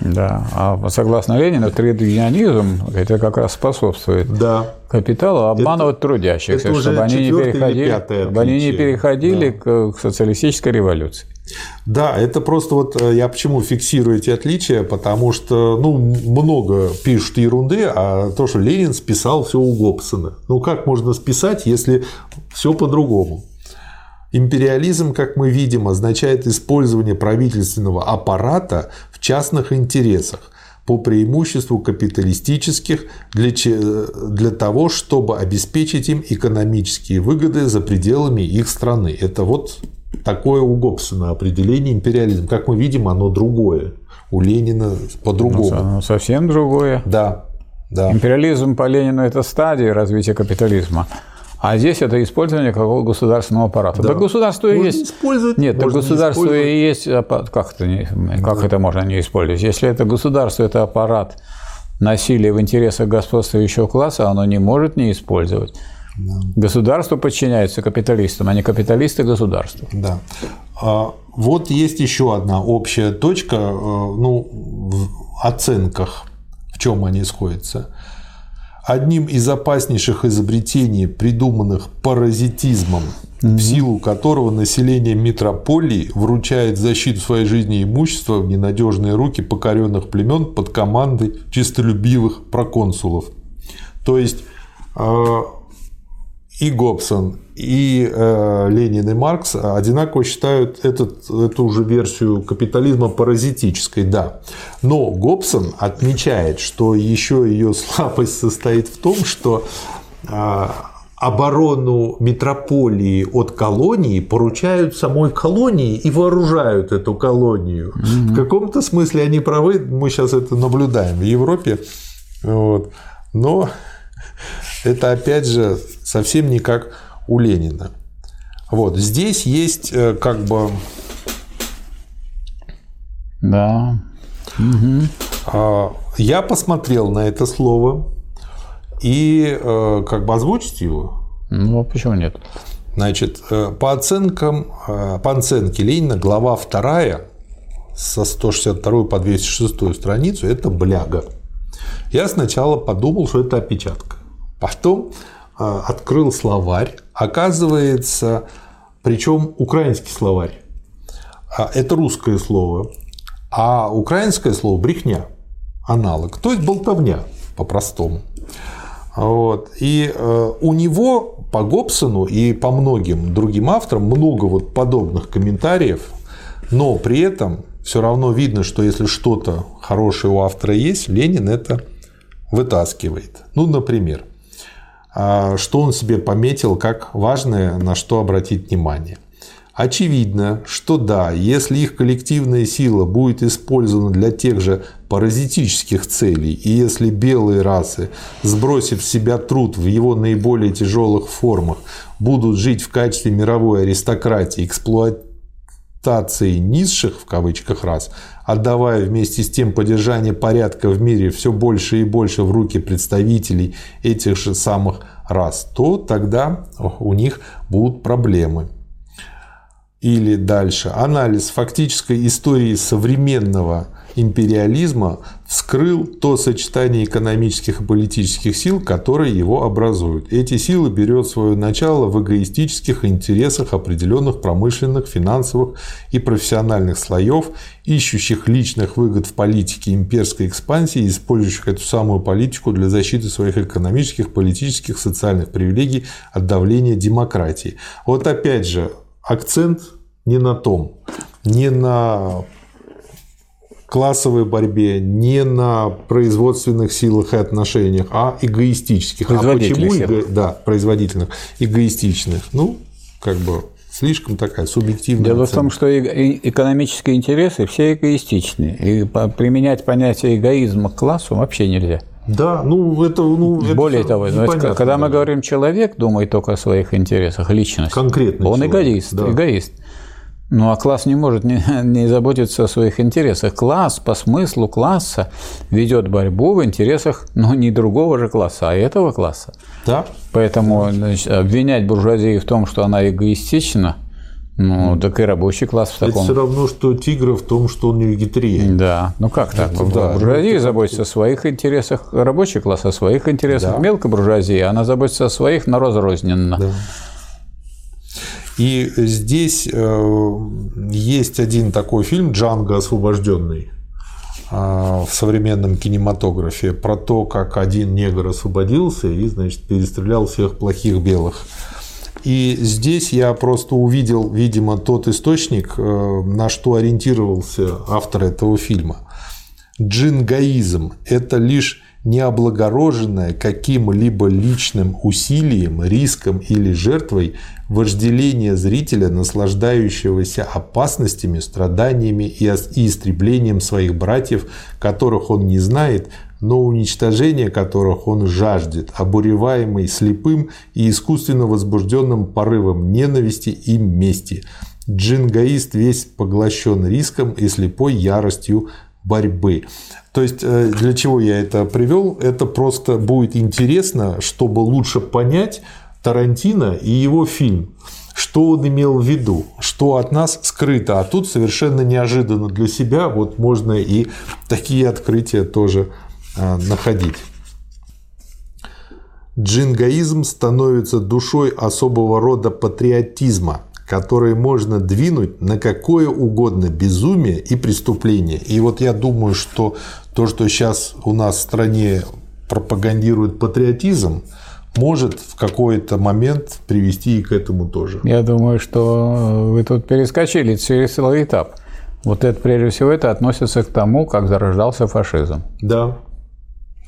Да, а согласно Ленину, трейд-юнионизм это как раз способствует да. капиталу обманывать это, трудящихся, это чтобы, они не, переходили, чтобы они не переходили да. к, к социалистической революции. Да, это просто вот э, я почему фиксирую эти отличия, потому что ну, много пишут ерунды, а то, что Ленин списал все у Гобсона. Ну как можно списать, если все по-другому? Империализм, как мы видим, означает использование правительственного аппарата в частных интересах по преимуществу капиталистических для, для того, чтобы обеспечить им экономические выгоды за пределами их страны. Это вот такое у Гоббсона определение империализм. Как мы видим, оно другое. У Ленина по-другому. Ну, совсем другое. Да. Да. Империализм по Ленину – это стадия развития капитализма. А здесь это использование какого государственного аппарата. Да, да государство и есть. Использовать, Нет, так государство и есть. Как это, не, как да. это можно не использовать? Если это государство, это аппарат насилия в интересах господствующего класса, оно не может не использовать. Да. Государство подчиняется капиталистам, а не капиталисты государству. Да. А, вот есть еще одна общая точка э, ну, в оценках, в чем они сходятся. Одним из опаснейших изобретений, придуманных паразитизмом, в силу которого население метрополии вручает защиту своей жизни и имущества в ненадежные руки покоренных племен под командой чистолюбивых проконсулов. То есть э, и Гобсон, и э, Ленин и Маркс одинаково считают этот, эту же версию капитализма паразитической, да. Но Гобсон отмечает, что еще ее слабость состоит в том, что э, оборону метрополии от колонии поручают самой колонии и вооружают эту колонию. Mm-hmm. В каком-то смысле они правы, мы сейчас это наблюдаем в Европе. Вот. Но это опять же совсем не как у Ленина. Вот здесь есть э, как бы да. Угу. Я посмотрел на это слово и э, как бы озвучить его. Ну, а почему нет? Значит, э, по оценкам, по оценке Ленина, глава вторая со 162 по 206 страницу – это бляга. Я сначала подумал, что это опечатка. Потом открыл словарь. Оказывается, причем украинский словарь. А Это русское слово. А украинское слово брехня, аналог, то есть болтовня по-простому. Вот. И э, у него по Гобсону и по многим другим авторам много вот подобных комментариев, но при этом все равно видно, что если что-то хорошее у автора есть, Ленин это вытаскивает. Ну, например, а, что он себе пометил как важное, на что обратить внимание – Очевидно, что да, если их коллективная сила будет использована для тех же паразитических целей, и если белые расы, сбросив с себя труд в его наиболее тяжелых формах, будут жить в качестве мировой аристократии, эксплуатации низших в кавычках рас, отдавая вместе с тем поддержание порядка в мире все больше и больше в руки представителей этих же самых рас, то тогда у них будут проблемы. Или дальше. Анализ фактической истории современного империализма вскрыл то сочетание экономических и политических сил, которые его образуют. Эти силы берут свое начало в эгоистических интересах определенных промышленных, финансовых и профессиональных слоев, ищущих личных выгод в политике имперской экспансии, использующих эту самую политику для защиты своих экономических, политических, социальных привилегий от давления демократии. Вот опять же, акцент не на том, не на классовой борьбе, не на производственных силах и отношениях, а эгоистических. А почему эго... да, производительных, эгоистичных? Ну, как бы слишком такая субъективная. Дело оценка. в том, что экономические интересы все эгоистичны, и применять понятие эгоизма к классу вообще нельзя. Да, ну это, ну более того, значит, когда мы говорим человек думает только о своих интересах, личность, конкретно, он человек, эгоист, да. эгоист. Ну а класс не может не, не заботиться о своих интересах. Класс по смыслу класса ведет борьбу в интересах, ну, не другого же класса, а этого класса. Да. Поэтому значит, обвинять буржуазию в том, что она эгоистична, ну, так и рабочий класс в таком. Это все равно, что тигр в том, что он не вегетариан. Да, ну как так? Это, да, буржуазия это... заботится о своих интересах, рабочий класс о своих интересах, да. мелкая буржуазия, она заботится о своих, но разрозненно. Да. И здесь э, есть один такой фильм «Джанго освобожденный» э, в современном кинематографе про то, как один негр освободился и, значит, перестрелял всех плохих белых. И здесь я просто увидел, видимо, тот источник, э, на что ориентировался автор этого фильма. Джингаизм – это лишь необлагороженное каким-либо личным усилием, риском или жертвой вожделение зрителя, наслаждающегося опасностями, страданиями и истреблением своих братьев, которых он не знает, но уничтожение которых он жаждет, обуреваемый слепым и искусственно возбужденным порывом ненависти и мести. Джингаист весь поглощен риском и слепой яростью борьбы. То есть э, для чего я это привел? Это просто будет интересно, чтобы лучше понять Тарантино и его фильм. Что он имел в виду, что от нас скрыто, а тут совершенно неожиданно для себя вот можно и такие открытия тоже а, находить. Джингаизм становится душой особого рода патриотизма, который можно двинуть на какое угодно безумие и преступление. И вот я думаю, что то, что сейчас у нас в стране пропагандирует патриотизм, может в какой-то момент привести и к этому тоже. Я думаю, что вы тут перескочили через целый этап. Вот это, прежде всего, это относится к тому, как зарождался фашизм. Да.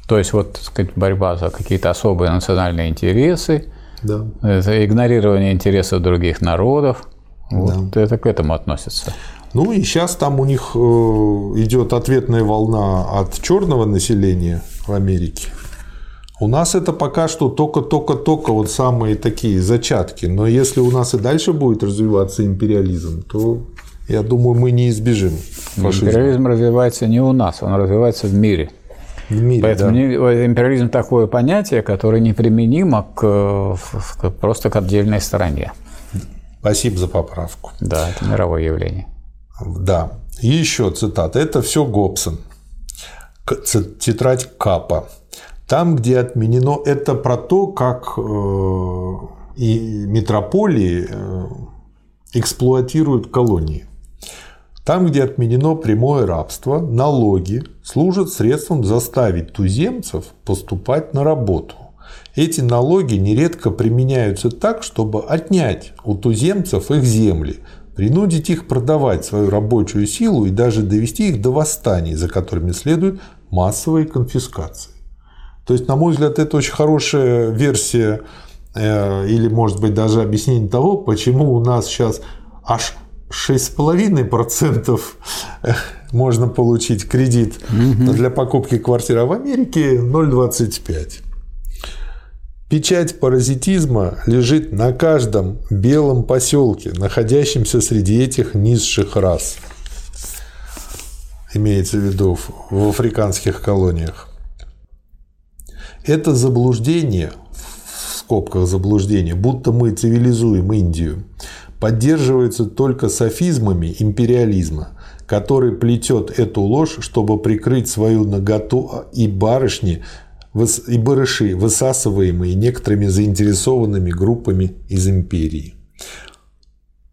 То есть, вот, так сказать, борьба за какие-то особые национальные интересы, Да. Это игнорирование интересов других народов. Вот да. это к этому относится. Ну и сейчас там у них э, идет ответная волна от черного населения в Америке. У нас это пока что только-только-только вот самые такие зачатки. Но если у нас и дальше будет развиваться империализм, то я думаю, мы не избежим фашизма. Империализм развивается не у нас, он развивается в мире. В мире, Поэтому да. империализм такое понятие, которое неприменимо к, к, просто к отдельной стороне. Спасибо за поправку. Да, это мировое явление. Да. И еще цитата. Это все Гобсон. Тетрадь Капа. Там, где отменено, это про то, как э, и метрополии э, эксплуатируют колонии. Там, где отменено прямое рабство, налоги служат средством заставить туземцев поступать на работу. Эти налоги нередко применяются так, чтобы отнять у туземцев их земли, принудить их продавать свою рабочую силу и даже довести их до восстаний, за которыми следуют массовые конфискации. То есть, на мой взгляд, это очень хорошая версия э, или, может быть, даже объяснение того, почему у нас сейчас аж 6,5% э, можно получить кредит угу. для покупки квартиры, а в Америке 0,25%. Печать паразитизма лежит на каждом белом поселке, находящемся среди этих низших рас. Имеется в виду в африканских колониях. Это заблуждение, в скобках заблуждение, будто мы цивилизуем Индию, поддерживается только софизмами империализма, который плетет эту ложь, чтобы прикрыть свою наготу и барышни и барыши, высасываемые некоторыми заинтересованными группами из империи.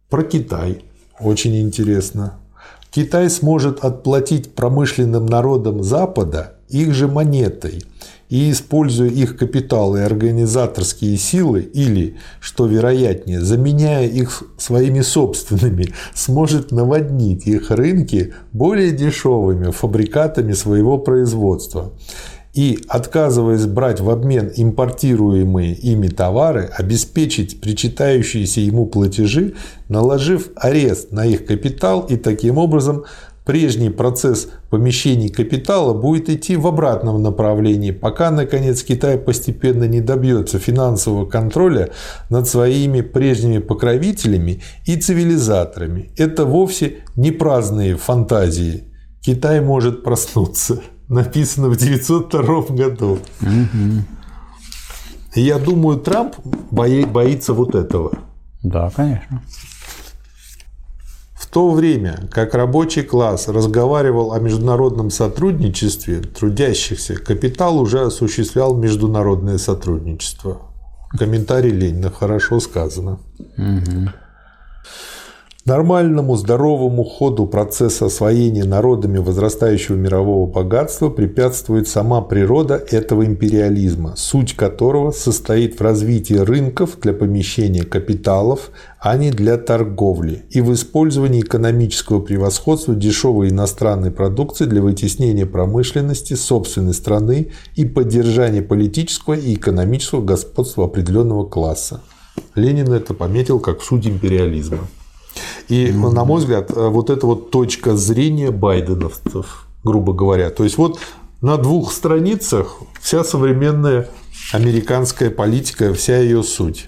Про Китай очень интересно. Китай сможет отплатить промышленным народам Запада их же монетой и, используя их капитал и организаторские силы, или, что вероятнее, заменяя их своими собственными, сможет наводнить их рынки более дешевыми фабрикатами своего производства. И, отказываясь брать в обмен импортируемые ими товары, обеспечить причитающиеся ему платежи, наложив арест на их капитал и таким образом прежний процесс помещения капитала будет идти в обратном направлении, пока, наконец, Китай постепенно не добьется финансового контроля над своими прежними покровителями и цивилизаторами. Это вовсе не праздные фантазии. Китай может проснуться написано в 902 году. Я думаю, Трамп боится вот этого. Да, конечно. То время, как рабочий класс разговаривал о международном сотрудничестве трудящихся, капитал уже осуществлял международное сотрудничество. Комментарий Ленина хорошо сказано. Угу. Нормальному здоровому ходу процесса освоения народами возрастающего мирового богатства препятствует сама природа этого империализма, суть которого состоит в развитии рынков для помещения капиталов, а не для торговли, и в использовании экономического превосходства дешевой иностранной продукции для вытеснения промышленности собственной страны и поддержания политического и экономического господства определенного класса. Ленин это пометил как суть империализма. И, mm-hmm. на мой взгляд, э, вот эта вот точка зрения байденовцев, грубо говоря. То есть вот на двух страницах вся современная американская политика, вся ее суть.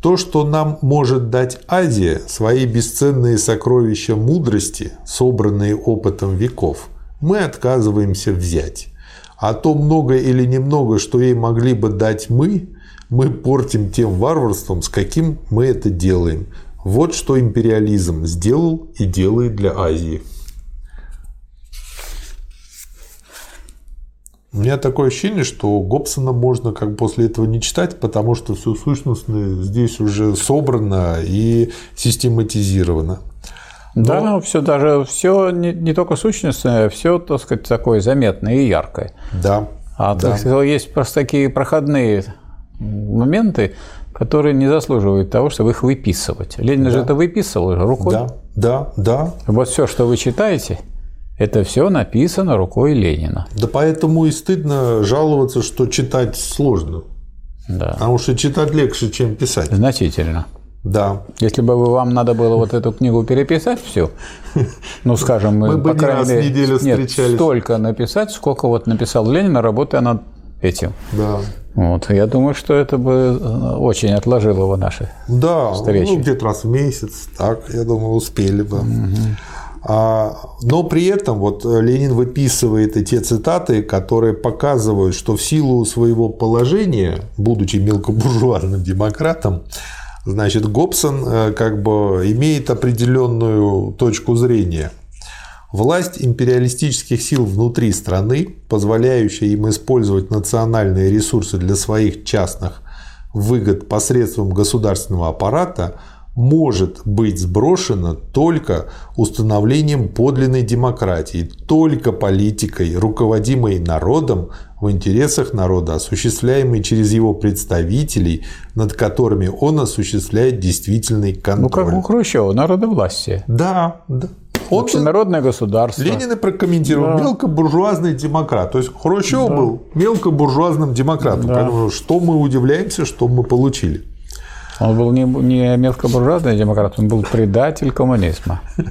То, что нам может дать Азия, свои бесценные сокровища мудрости, собранные опытом веков, мы отказываемся взять. А то много или немного, что ей могли бы дать мы, мы портим тем варварством, с каким мы это делаем. Вот что империализм сделал и делает для Азии. У меня такое ощущение, что Гобсона можно как после этого не читать, потому что все сущностное здесь уже собрано и систематизировано. Но... Да, ну все даже все не, не только сущностное, все, так сказать, такое заметное и яркое. Да. А да. Так, есть просто такие проходные моменты, которые не заслуживают того, чтобы их выписывать. Ленин да. же это выписывал рукой. Да, да, да. Вот все, что вы читаете, это все написано рукой Ленина. Да поэтому и стыдно жаловаться, что читать сложно. Да. Потому что читать легче, чем писать. Значительно. Да. Если бы вам надо было вот эту книгу переписать всю, ну, скажем, мы, Мы бы по не крайней мере, неделю нет, встречались. столько написать, сколько вот написал Ленин, работая над этим. Да. Вот, я думаю, что это бы э, очень отложило бы наши. Да, Встречи. ну где-то раз в месяц, так, я думаю, успели бы. А, но при этом вот Ленин выписывает и те цитаты, которые показывают, что в силу своего положения, будучи мелкобуржуазным демократом, значит, Гобсон э, как бы имеет определенную точку зрения. Власть империалистических сил внутри страны, позволяющая им использовать национальные ресурсы для своих частных выгод посредством государственного аппарата, может быть сброшена только установлением подлинной демократии, только политикой, руководимой народом в интересах народа, осуществляемой через его представителей, над которыми он осуществляет действительный контроль. Ну, как у Хрущева, народовластие. Да, да. Он Общенародное государство. Ленин и прокомментировал мелкобуржуазный демократ. То есть Хрущев был мелкобуржуазным демократом. Да. Поэтому что мы удивляемся, что мы получили. Он был не, не мелкобуржуазный демократ, он был предатель коммунизма.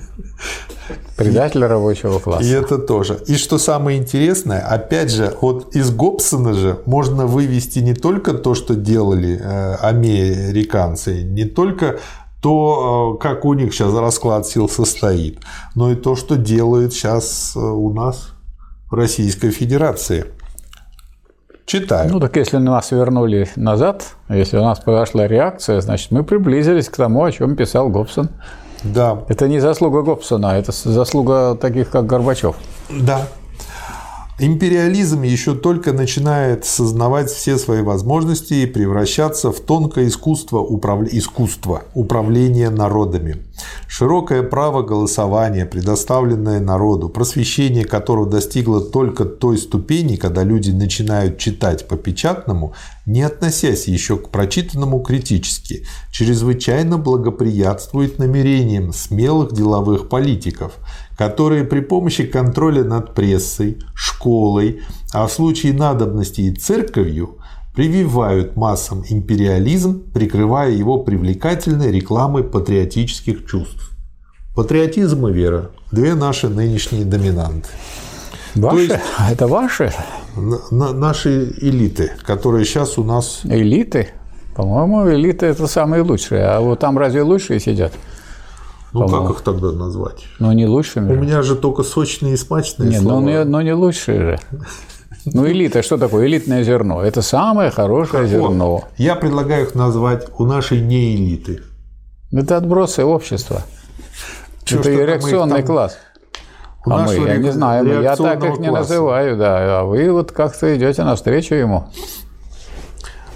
Предатель рабочего И класса. это тоже. И что самое интересное, опять же, вот из Гобсона же можно вывести не только то, что делали э, американцы, не только то, э, как у них сейчас расклад сил состоит, но и то, что делают сейчас э, у нас в Российской Федерации. Читаю. Ну так если нас вернули назад, если у нас произошла реакция, значит мы приблизились к тому, о чем писал Гобсон. Да, Это не заслуга Гобсона, это заслуга таких, как Горбачев. Да. Империализм еще только начинает сознавать все свои возможности и превращаться в тонкое искусство, управля- искусство управления народами. Широкое право голосования, предоставленное народу, просвещение которого достигло только той ступени, когда люди начинают читать по печатному, не относясь еще к прочитанному критически, чрезвычайно благоприятствует намерениям смелых деловых политиков, которые при помощи контроля над прессой, школой, а в случае надобности и церковью прививают массам империализм, прикрывая его привлекательной рекламой патриотических чувств. Патриотизм и вера – две наши нынешние доминанты. Ваши? есть- Это ваши на- Наши элиты, которые сейчас у нас элиты? По-моему, элиты это самые лучшие. А вот там разве лучшие сидят? Ну, как их тогда назвать? Ну, не У лучшими. же. меня же только сочные и смачные Не, слова. ну, не, ну не лучшие же. Ну, элита, что такое? Элитное зерно. Это самое хорошее зерно. Вот. Я предлагаю их назвать у нашей не элиты. Это отбросы общества. Чё это реакционный там- класс. У А мы, я не знаю, я так их не класса. называю, да. А вы вот как-то идете навстречу ему.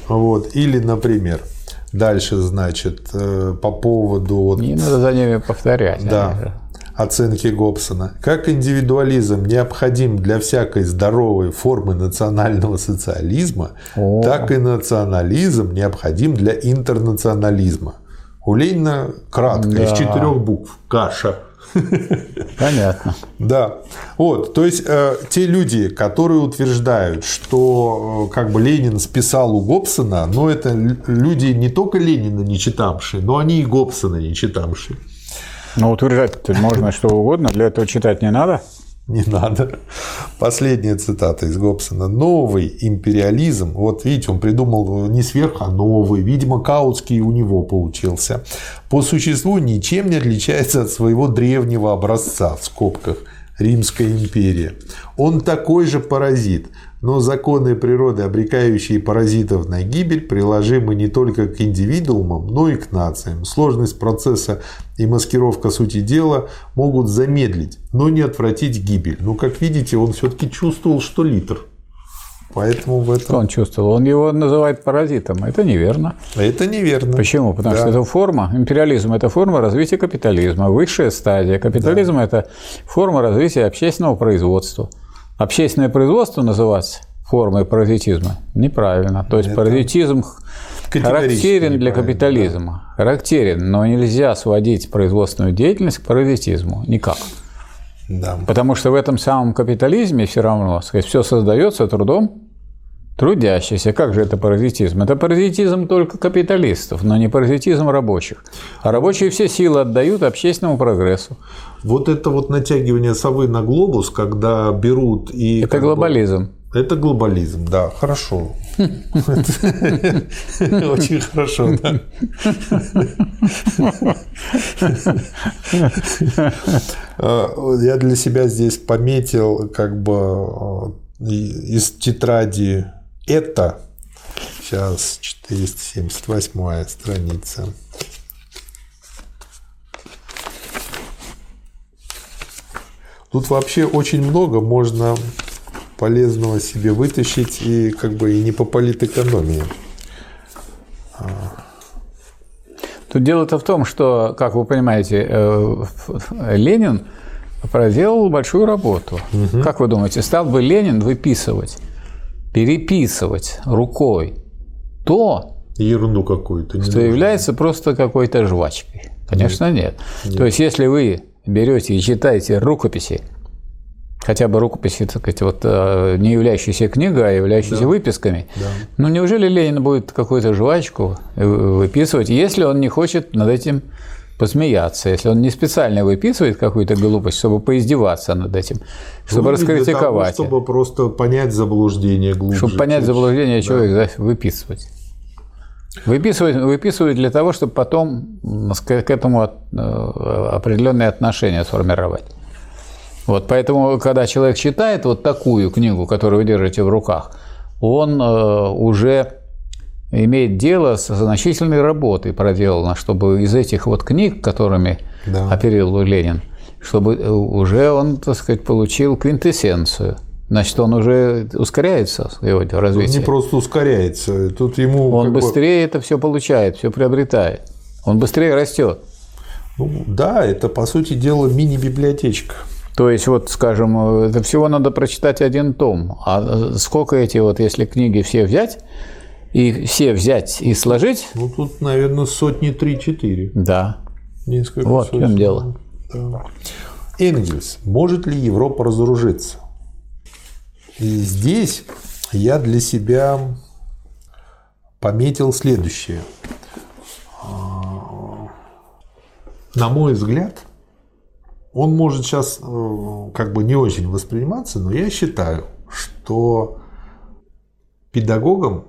Вот. Или, например, дальше, значит, э, по поводу вот, Не надо за ними повторять. да, оценки Гобсона. Как индивидуализм необходим для всякой здоровой формы национального социализма, О. так и национализм необходим для интернационализма. У Ленина кратко, из Да. четырех букв. Каша. Понятно. Да, вот, то есть э, те люди, которые утверждают, что э, как бы Ленин списал у Гобсона, но это люди не только Ленина не читавшие, но они и Гобсона не читавшие. Ну, утверждать можно что угодно, для этого читать не надо. Не надо. Последняя цитата из Гобсона. Новый империализм, вот видите, он придумал не сверх, а новый. Видимо, Каутский у него получился. По существу ничем не отличается от своего древнего образца, в скобках, Римская империя. Он такой же паразит, но законы природы, обрекающие паразитов на гибель, приложимы не только к индивидуумам, но и к нациям. Сложность процесса и маскировка сути дела могут замедлить, но не отвратить гибель. Но, как видите, он все-таки чувствовал, что литр. Поэтому в Что этом... он чувствовал? Он его называет паразитом. Это неверно. Это неверно. Почему? Потому Да. что это форма, империализм – это форма развития капитализма, высшая стадия. Капитализм – это форма развития общественного производства. Общественное производство называть формой паразитизма неправильно. То есть паразитизм Категорически характерен для капитализма. Характерен, но нельзя сводить производственную деятельность к паразитизму. Никак. Да. Потому что в этом самом капитализме все равно, сказать, все создается трудом трудящийся. Как же это паразитизм? Это паразитизм только капиталистов, но не паразитизм рабочих. А рабочие все силы отдают общественному прогрессу. Вот это вот натягивание совы на глобус, когда берут и... Это глобализм. Бы, это глобализм, да, хорошо. Очень хорошо, да. Я для себя здесь пометил как бы из тетради это сейчас 478 страница. Тут вообще очень много можно полезного себе вытащить и как бы и не по политэкономии. Тут дело-то в том, что, как вы понимаете, э, Ленин проделал большую работу. Угу. Как вы думаете, стал бы Ленин выписывать, переписывать рукой то, Ерунду какую-то. Что нужно. является просто какой-то жвачкой? Конечно, нет. нет. То есть, если вы берете и читаете рукописи, хотя бы рукописи, так сказать, вот, э, не являющиеся книгой, а являющиеся да. выписками, да. ну неужели Ленин будет какую-то жвачку выписывать, если он не хочет над этим посмеяться, если он не специально выписывает какую-то глупость, чтобы поиздеваться над этим, чтобы ну, раскритиковать. Того, чтобы просто понять заблуждение глубже. Чтобы понять заблуждение, да. человек да, выписывать. Выписывать, выписывать для того, чтобы потом к этому э, определенные отношения сформировать. Вот, поэтому, когда человек читает вот такую книгу, которую вы держите в руках, он э, уже имеет дело с значительной работой проделано, чтобы из этих вот книг, которыми да. оперировал Ленин, чтобы э, уже он, так сказать, получил квинтэссенцию. Значит, он уже ускоряется его развитие. Он не просто ускоряется, тут ему. Он быстрее бы... это все получает, все приобретает. Он быстрее растет. Ну, да, это по сути дела мини-библиотечка. То есть, вот, скажем, э, это всего надо прочитать один том. А э, сколько эти вот, если книги все взять, и все взять и сложить. Ну, тут, наверное, сотни три-четыре. Да. Несколько вот сотен. в чем дело. Да. Энгельс. Может ли Европа разоружиться? И здесь я для себя пометил следующее. А, на мой взгляд, он может сейчас э, как бы не очень восприниматься, но я считаю, что педагогам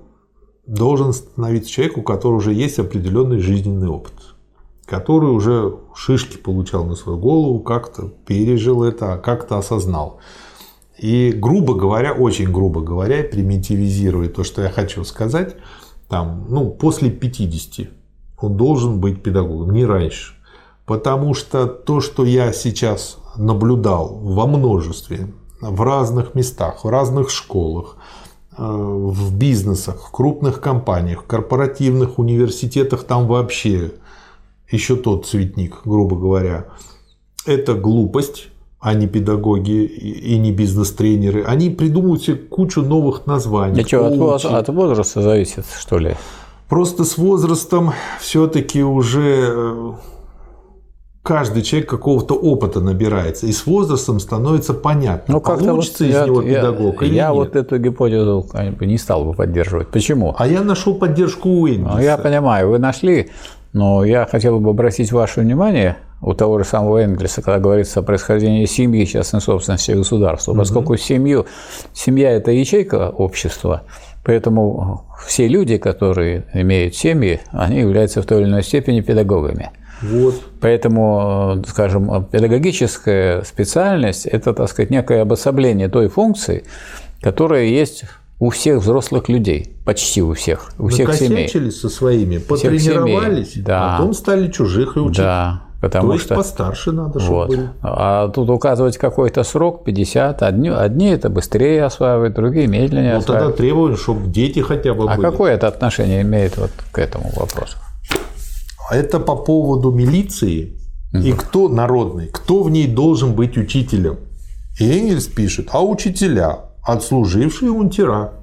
должен становиться человек, у которого уже есть определенный жизненный опыт, который уже шишки получал на свою голову, как-то пережил это, а как-то осознал. И, грубо говоря, очень грубо говоря, примитивизируя то, что я хочу сказать, там, ну, после 50 он должен быть педагогом, не раньше. Потому что то, что я сейчас наблюдал во множестве, в разных местах, в разных школах, в бизнесах, в крупных компаниях, в корпоративных университетах там вообще еще тот цветник, грубо говоря. Это глупость, а не педагоги и не бизнес-тренеры. Они придумывают себе кучу новых названий. А что, от, от возраста зависит, что ли? Просто с возрастом все-таки уже э, каждый человек какого-то опыта набирается, и с возрастом становится понятно, ну, получится вот из я, него педагог я, или я нет. вот эту гипотезу не стал бы поддерживать. Почему? А я нашел поддержку у Энгельса. Ну, я понимаю, вы нашли, но я хотел бы обратить ваше внимание у того же самого Энгельса, когда говорится о происхождении семьи, частной собственности государства, угу. поскольку семью, семья – это ячейка общества, поэтому все люди, которые имеют семьи, они являются в той или иной степени педагогами. Вот. Поэтому, скажем, педагогическая специальность – это, так сказать, некое обособление той функции, которая есть у всех взрослых людей, почти у всех, у всех семей. со своими, потренировались, да. потом стали чужих и учить. Да, потому То есть что постарше надо, чтобы вот. были. А тут указывать какой-то срок 50, одни, одни это быстрее осваивают, другие медленнее ну, осваивают. тогда требуем, чтобы дети хотя бы а были. А какое это отношение имеет вот к этому вопросу? Это по поводу милиции и кто народный, кто в ней должен быть учителем. И Энгельс пишет, а учителя, отслужившие унтера.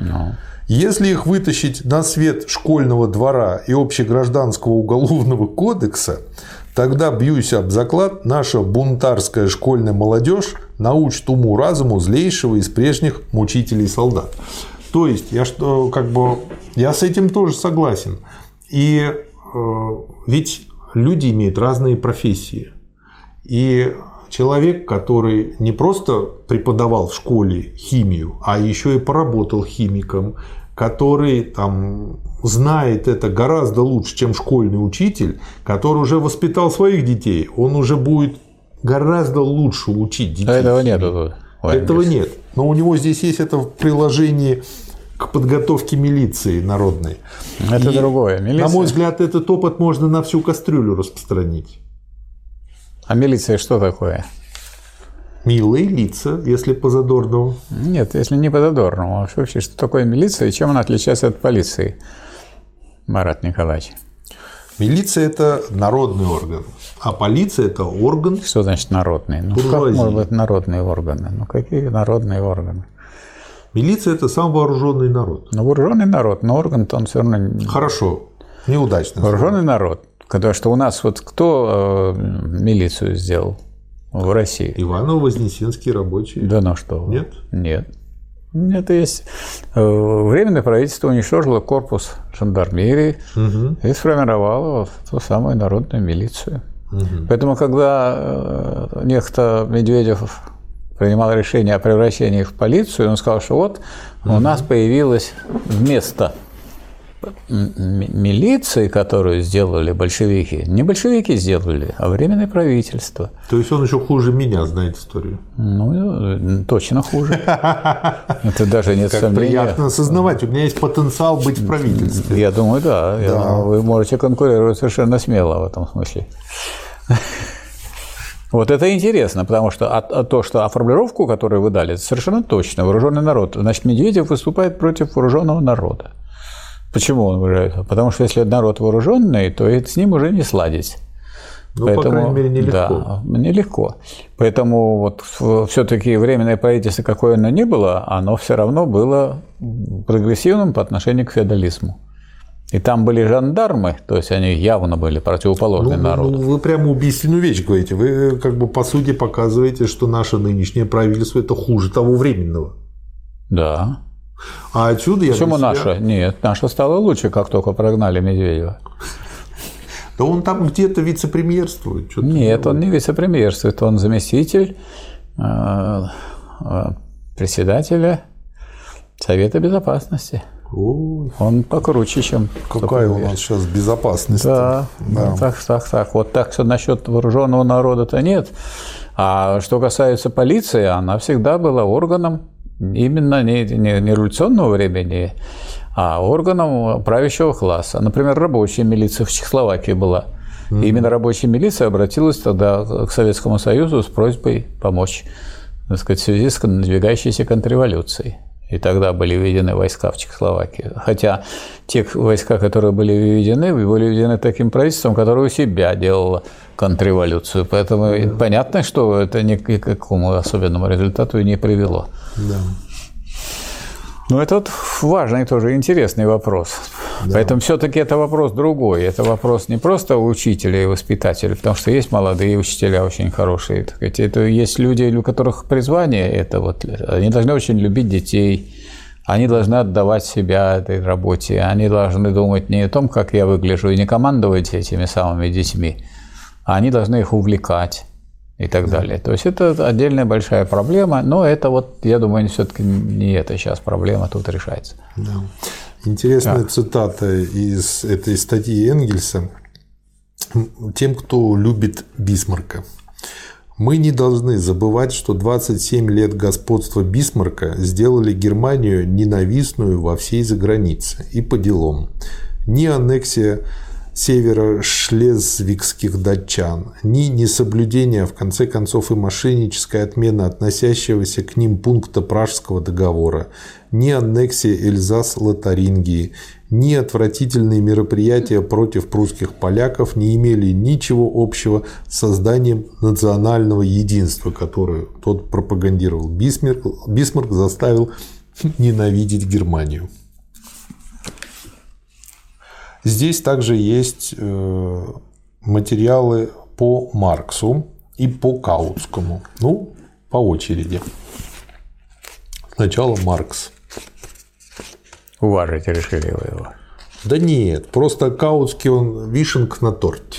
No. Если их вытащить на свет школьного двора и общегражданского уголовного кодекса, тогда, бьюсь об заклад, наша бунтарская школьная молодежь научит уму-разуму злейшего из прежних мучителей солдат. То есть, я что, как бы, я с этим тоже согласен. И ведь люди имеют разные профессии. И человек, который не просто преподавал в школе химию, а еще и поработал химиком, который там знает это гораздо лучше, чем школьный учитель, который уже воспитал своих детей, он уже будет гораздо лучше учить детей. А этого нет. Ой, этого нет. Но у него здесь есть это в приложении к подготовке милиции народной. Это И, другое. Милиция... На мой взгляд, этот опыт можно на всю кастрюлю распространить. А милиция что такое? Милые лица, если по Задорнову. Нет, если не по Задорнову. А вообще, что такое милиция и чем она отличается от полиции, Марат Николаевич? Милиция – это народный орган, а полиция – это орган… Что значит народный? Ну, как может быть народные органы? Ну, какие народные органы? Милиция – это сам вооруженный народ. Ну, вооруженный народ, но орган-то он все равно… Хорошо, неудачно. Вооруженный народ. Потому что у нас вот кто э, милицию сделал в России? Иваново-Вознесенские рабочие. Да ну что? Нет? Нет. Это есть. Э, временное правительство уничтожило корпус жандармерии угу. и сформировало вот ту самую народную милицию. Угу. Поэтому, когда э, некто Медведев принимал решение о превращении их в полицию, он сказал, что вот у нас появилось вместо милиции, которую сделали большевики, не большевики сделали, а временное правительство. То есть он еще хуже меня знает историю? Ну, точно хуже. Это даже нет как сомнения. приятно осознавать, у меня есть потенциал быть в правительстве. Я думаю, да. да. Вы можете конкурировать совершенно смело в этом смысле. Вот это интересно, потому что а, а то, что а формулировку, которую вы дали, это совершенно точно. Вооруженный народ. Значит, Медведев выступает против вооруженного народа. Почему он выражает? Потому что если народ вооруженный, то с ним уже не сладить. Ну, Поэтому, по крайней мере, нелегко. Да, нелегко. Поэтому вот все-таки временное правительство, какое оно ни было, оно все равно было прогрессивным по отношению к феодализму. И там были жандармы, то есть они явно были противоположны ну, народу. Ну, вы прямо убийственную вещь говорите. Вы как бы по сути показываете, что наше нынешнее правительство это хуже того временного. Да. А отсюда я Почему себя... наша? Нет, наша стала лучше, как только прогнали Медведева. Да он там где-то вице-премьерствует. Нет, он не вице-премьерствует, он заместитель э, э, председателя Совета Безопасности. Он покруче, чем. Какая у нас сейчас безопасность? Да, да. так, так, так. Вот так что насчет вооруженного народа-то нет. А что касается полиции, она всегда была органом именно не, не, не революционного времени, а органом правящего класса. Например, рабочая милиция в Чехословакии была. Mm-hmm. И именно рабочая милиция обратилась тогда к Советскому Союзу с просьбой помочь так сказать, в связи с надвигающейся контрреволюцией. И тогда были введены войска в Чехословакии. Хотя те войска, которые были введены, были введены таким правительством, которое у себя делало контрреволюцию. Поэтому да. понятно, что это ни к какому особенному результату и не привело. Да. Но это вот важный тоже интересный вопрос. Да. Поэтому все-таки это вопрос другой. Это вопрос не просто учителя и воспитателя, потому что есть молодые учителя очень хорошие. Так сказать. Это есть люди, у которых призвание это вот. Они должны очень любить детей. Они должны отдавать себя этой работе. Они должны думать не о том, как я выгляжу, и не командовать этими самыми детьми, а они должны их увлекать и так да. далее. То есть это отдельная большая проблема, но это вот, я думаю, все-таки не это сейчас проблема тут решается. Да. Интересная да. цитата из этой статьи Энгельса. Тем, кто любит Бисмарка. Мы не должны забывать, что 27 лет господства Бисмарка сделали Германию ненавистную во всей загранице и по делам. Ни аннексия северо-шлезвигских датчан, ни несоблюдение, в конце концов, и мошенническая отмена относящегося к ним пункта Пражского договора, ни аннексия Эльзас-Лотарингии, ни отвратительные мероприятия против прусских поляков не имели ничего общего с созданием национального единства, которое тот пропагандировал. Бисмарк, Бисмарк заставил ненавидеть Германию. Здесь также есть э, материалы по Марксу и по Каутскому. Ну, по очереди. Сначала Маркс. Уважить решили вы его. Да нет, просто Каутский он вишенка на торте.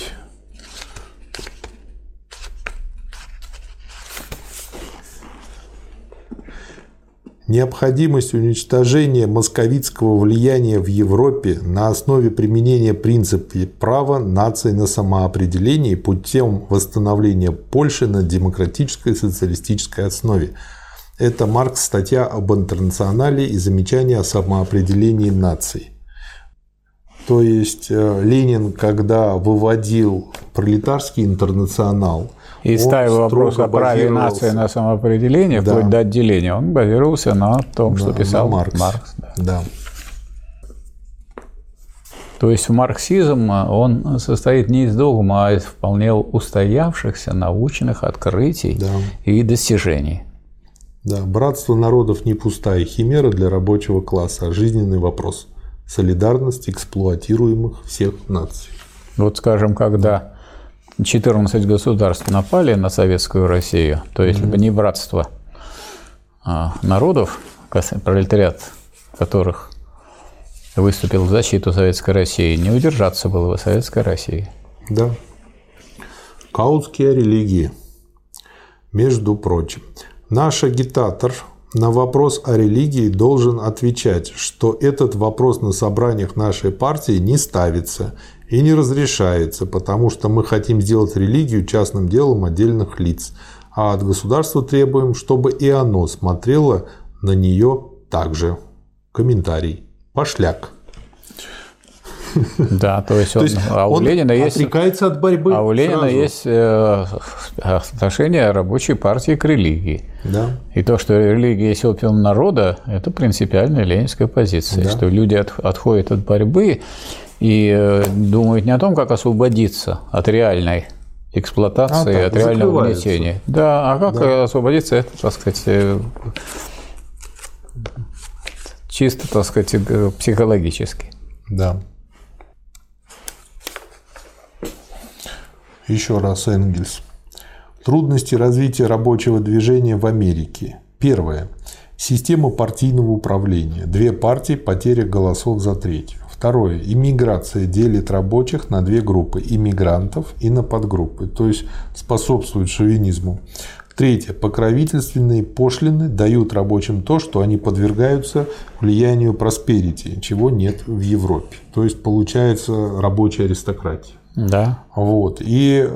Необходимость уничтожения московитского влияния в Европе на основе применения принципа права нации на самоопределение путем восстановления Польши на демократической социалистической основе. Это Маркс статья об интернационале и замечание о самоопределении наций. То есть э, Ленин, когда выводил пролетарский интернационал, и ставил вопрос о праве нации на самоопределение, да. вплоть до отделения, он базировался на том, да, что писал Маркс. Маркс да. да. То есть марксизм, он состоит не из догма, а из вполне устоявшихся научных открытий да. и достижений. Да, братство народов не пустая химера для рабочего класса, а жизненный вопрос. Солидарность эксплуатируемых всех наций. Вот скажем, когда 14 государств напали на советскую Россию, то если бы не братство а, народов, пролетариат которых выступил в защиту Советской России, не удержаться было бы Советской России. Да. Каутские религии. Между прочим, наш агитатор на вопрос о религии должен отвечать, что этот вопрос на собраниях нашей партии не ставится и не разрешается, потому что мы хотим сделать религию частным делом отдельных лиц, а от государства требуем, чтобы и оно смотрело на нее также. Комментарий. Пошляк. Да, то есть, он, то есть а у он Ленина есть отрекается от борьбы. А у Ленина сразу. есть э, отношение рабочей партии к религии. Да. И то, что религия есть опиум народа, это принципиальная ленинская позиция, да. что люди от, отходят от борьбы и э, думают не о том, как освободиться от реальной эксплуатации, а, от реального угнетения. Да, а как да. освободиться, это, так сказать, э, чисто, так сказать, психологически. Да. Еще раз Энгельс. Трудности развития рабочего движения в Америке. Первое. Система партийного управления. Две партии, потеря голосов за третью. Второе. Иммиграция делит рабочих на две группы – иммигрантов и на подгруппы, то есть способствует шовинизму. Третье. Покровительственные пошлины дают рабочим то, что они подвергаются влиянию просперити, чего нет в Европе. То есть получается рабочая аристократия. Да. Вот. И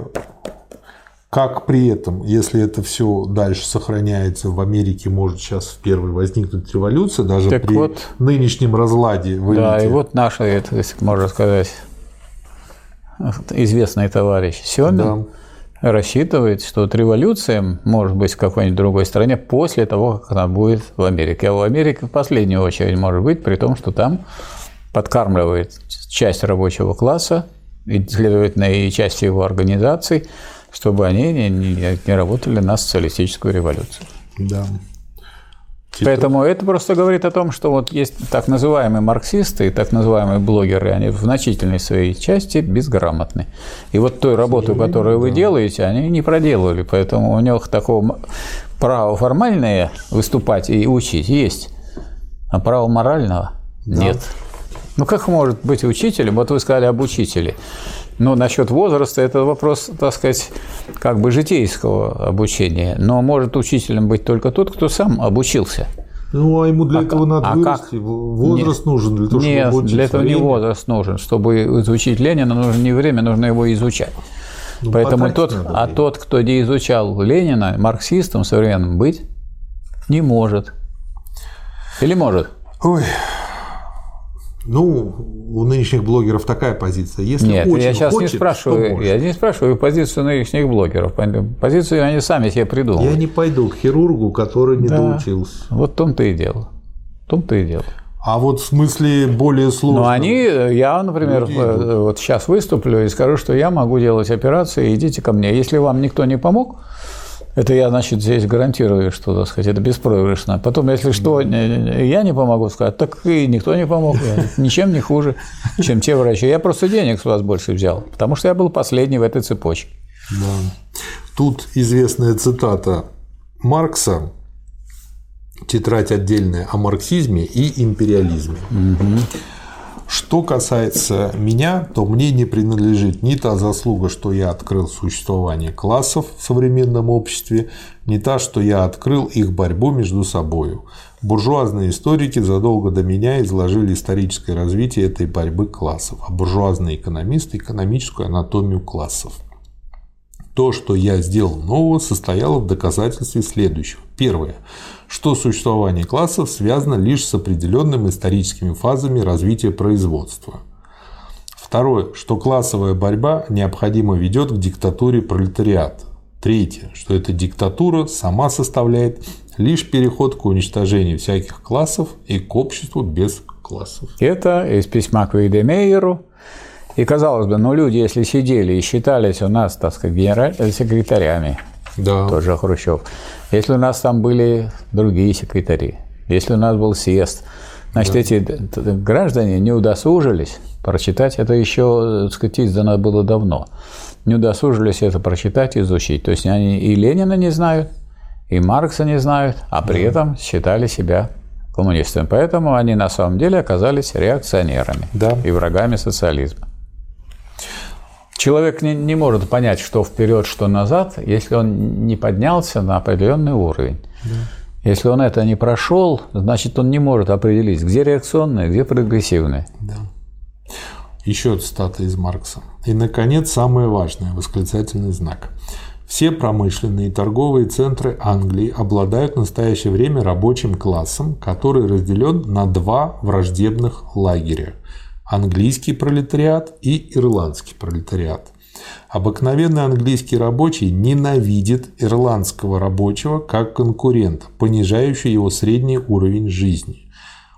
как при этом, если это все дальше сохраняется в Америке, может сейчас в первой возникнуть революция, даже так при вот, нынешнем разладе в Да, и вот наш, это, можно сказать, известный товарищ Семин да. рассчитывает, что вот революция может быть в какой-нибудь другой стране после того, как она будет в Америке. А в Америке в последнюю очередь может быть, при том, что там подкармливает часть рабочего класса, следовательно, и часть его организаций, чтобы они не, не, не работали на социалистическую революцию. Да. Поэтому это просто говорит о том, что вот есть так называемые марксисты и так называемые блогеры, они в значительной своей части безграмотны. И вот той работу, которую вы делаете, они не проделывали, поэтому у них такого права формальное выступать и учить есть, а права морального да. нет. Ну как может быть учителем? Вот вы сказали об учителе. Но насчет возраста это вопрос, так сказать, как бы житейского обучения. Но может учителем быть только тот, кто сам обучился. Ну, а ему для а, этого надо а вырасти. Как? Возраст нет, нужен для того, нет, чтобы для этого время. не возраст нужен. Чтобы изучить Ленина, нужно не время, нужно его изучать. Ну, Поэтому тот, а тот, кто не изучал Ленина, марксистом современным быть не может. Или может? Ой, ну, у нынешних блогеров такая позиция. Если Нет, очень я сейчас хочет, не спрашиваю, я не спрашиваю позицию нынешних блогеров. Позицию они сами себе придумали. Я не пойду к хирургу, который не да. доучился. Вот в том-то и дело. В том-то и дело. А вот в смысле более сложного. Ну, они, я, например, вот сейчас выступлю и скажу, что я могу делать операции, идите ко мне. Если вам никто не помог, это я, значит, здесь гарантирую, что, так сказать, это беспроигрышно. Потом, если что, я не помогу сказать, так и никто не помог. Ничем не хуже, чем те врачи. Я просто денег с вас больше взял, потому что я был последний в этой цепочке. Да. Тут известная цитата Маркса тетрадь отдельная о марксизме и империализме. Угу. Что касается меня, то мне не принадлежит ни та заслуга, что я открыл существование классов в современном обществе, ни та, что я открыл их борьбу между собой. Буржуазные историки задолго до меня изложили историческое развитие этой борьбы классов, а буржуазные экономисты – экономическую анатомию классов. То, что я сделал нового, состояло в доказательстве следующего. Первое что существование классов связано лишь с определенными историческими фазами развития производства. Второе, что классовая борьба необходимо ведет к диктатуре пролетариата. Третье, что эта диктатура сама составляет лишь переход к уничтожению всяких классов и к обществу без классов. Это из письма к Вейдемейеру. И казалось бы, ну люди, если сидели и считались у нас, так сказать, генеральными секретарями, да. тот же Хрущев, если у нас там были другие секретари, если у нас был съезд, значит, да. эти граждане не удосужились прочитать, это еще, так сказать, издано было давно, не удосужились это прочитать, изучить. То есть они и Ленина не знают, и Маркса не знают, а при да. этом считали себя коммунистами. Поэтому они на самом деле оказались реакционерами да. и врагами социализма. Человек не, не может понять, что вперед, что назад, если он не поднялся на определенный уровень. Да. Если он это не прошел, значит, он не может определить, где реакционное, где прогрессивное. Да. Еще цитата из Маркса. И, наконец, самое важное – восклицательный знак. Все промышленные и торговые центры Англии обладают в настоящее время рабочим классом, который разделен на два враждебных лагеря английский пролетариат и ирландский пролетариат. Обыкновенный английский рабочий ненавидит ирландского рабочего как конкурента, понижающего его средний уровень жизни.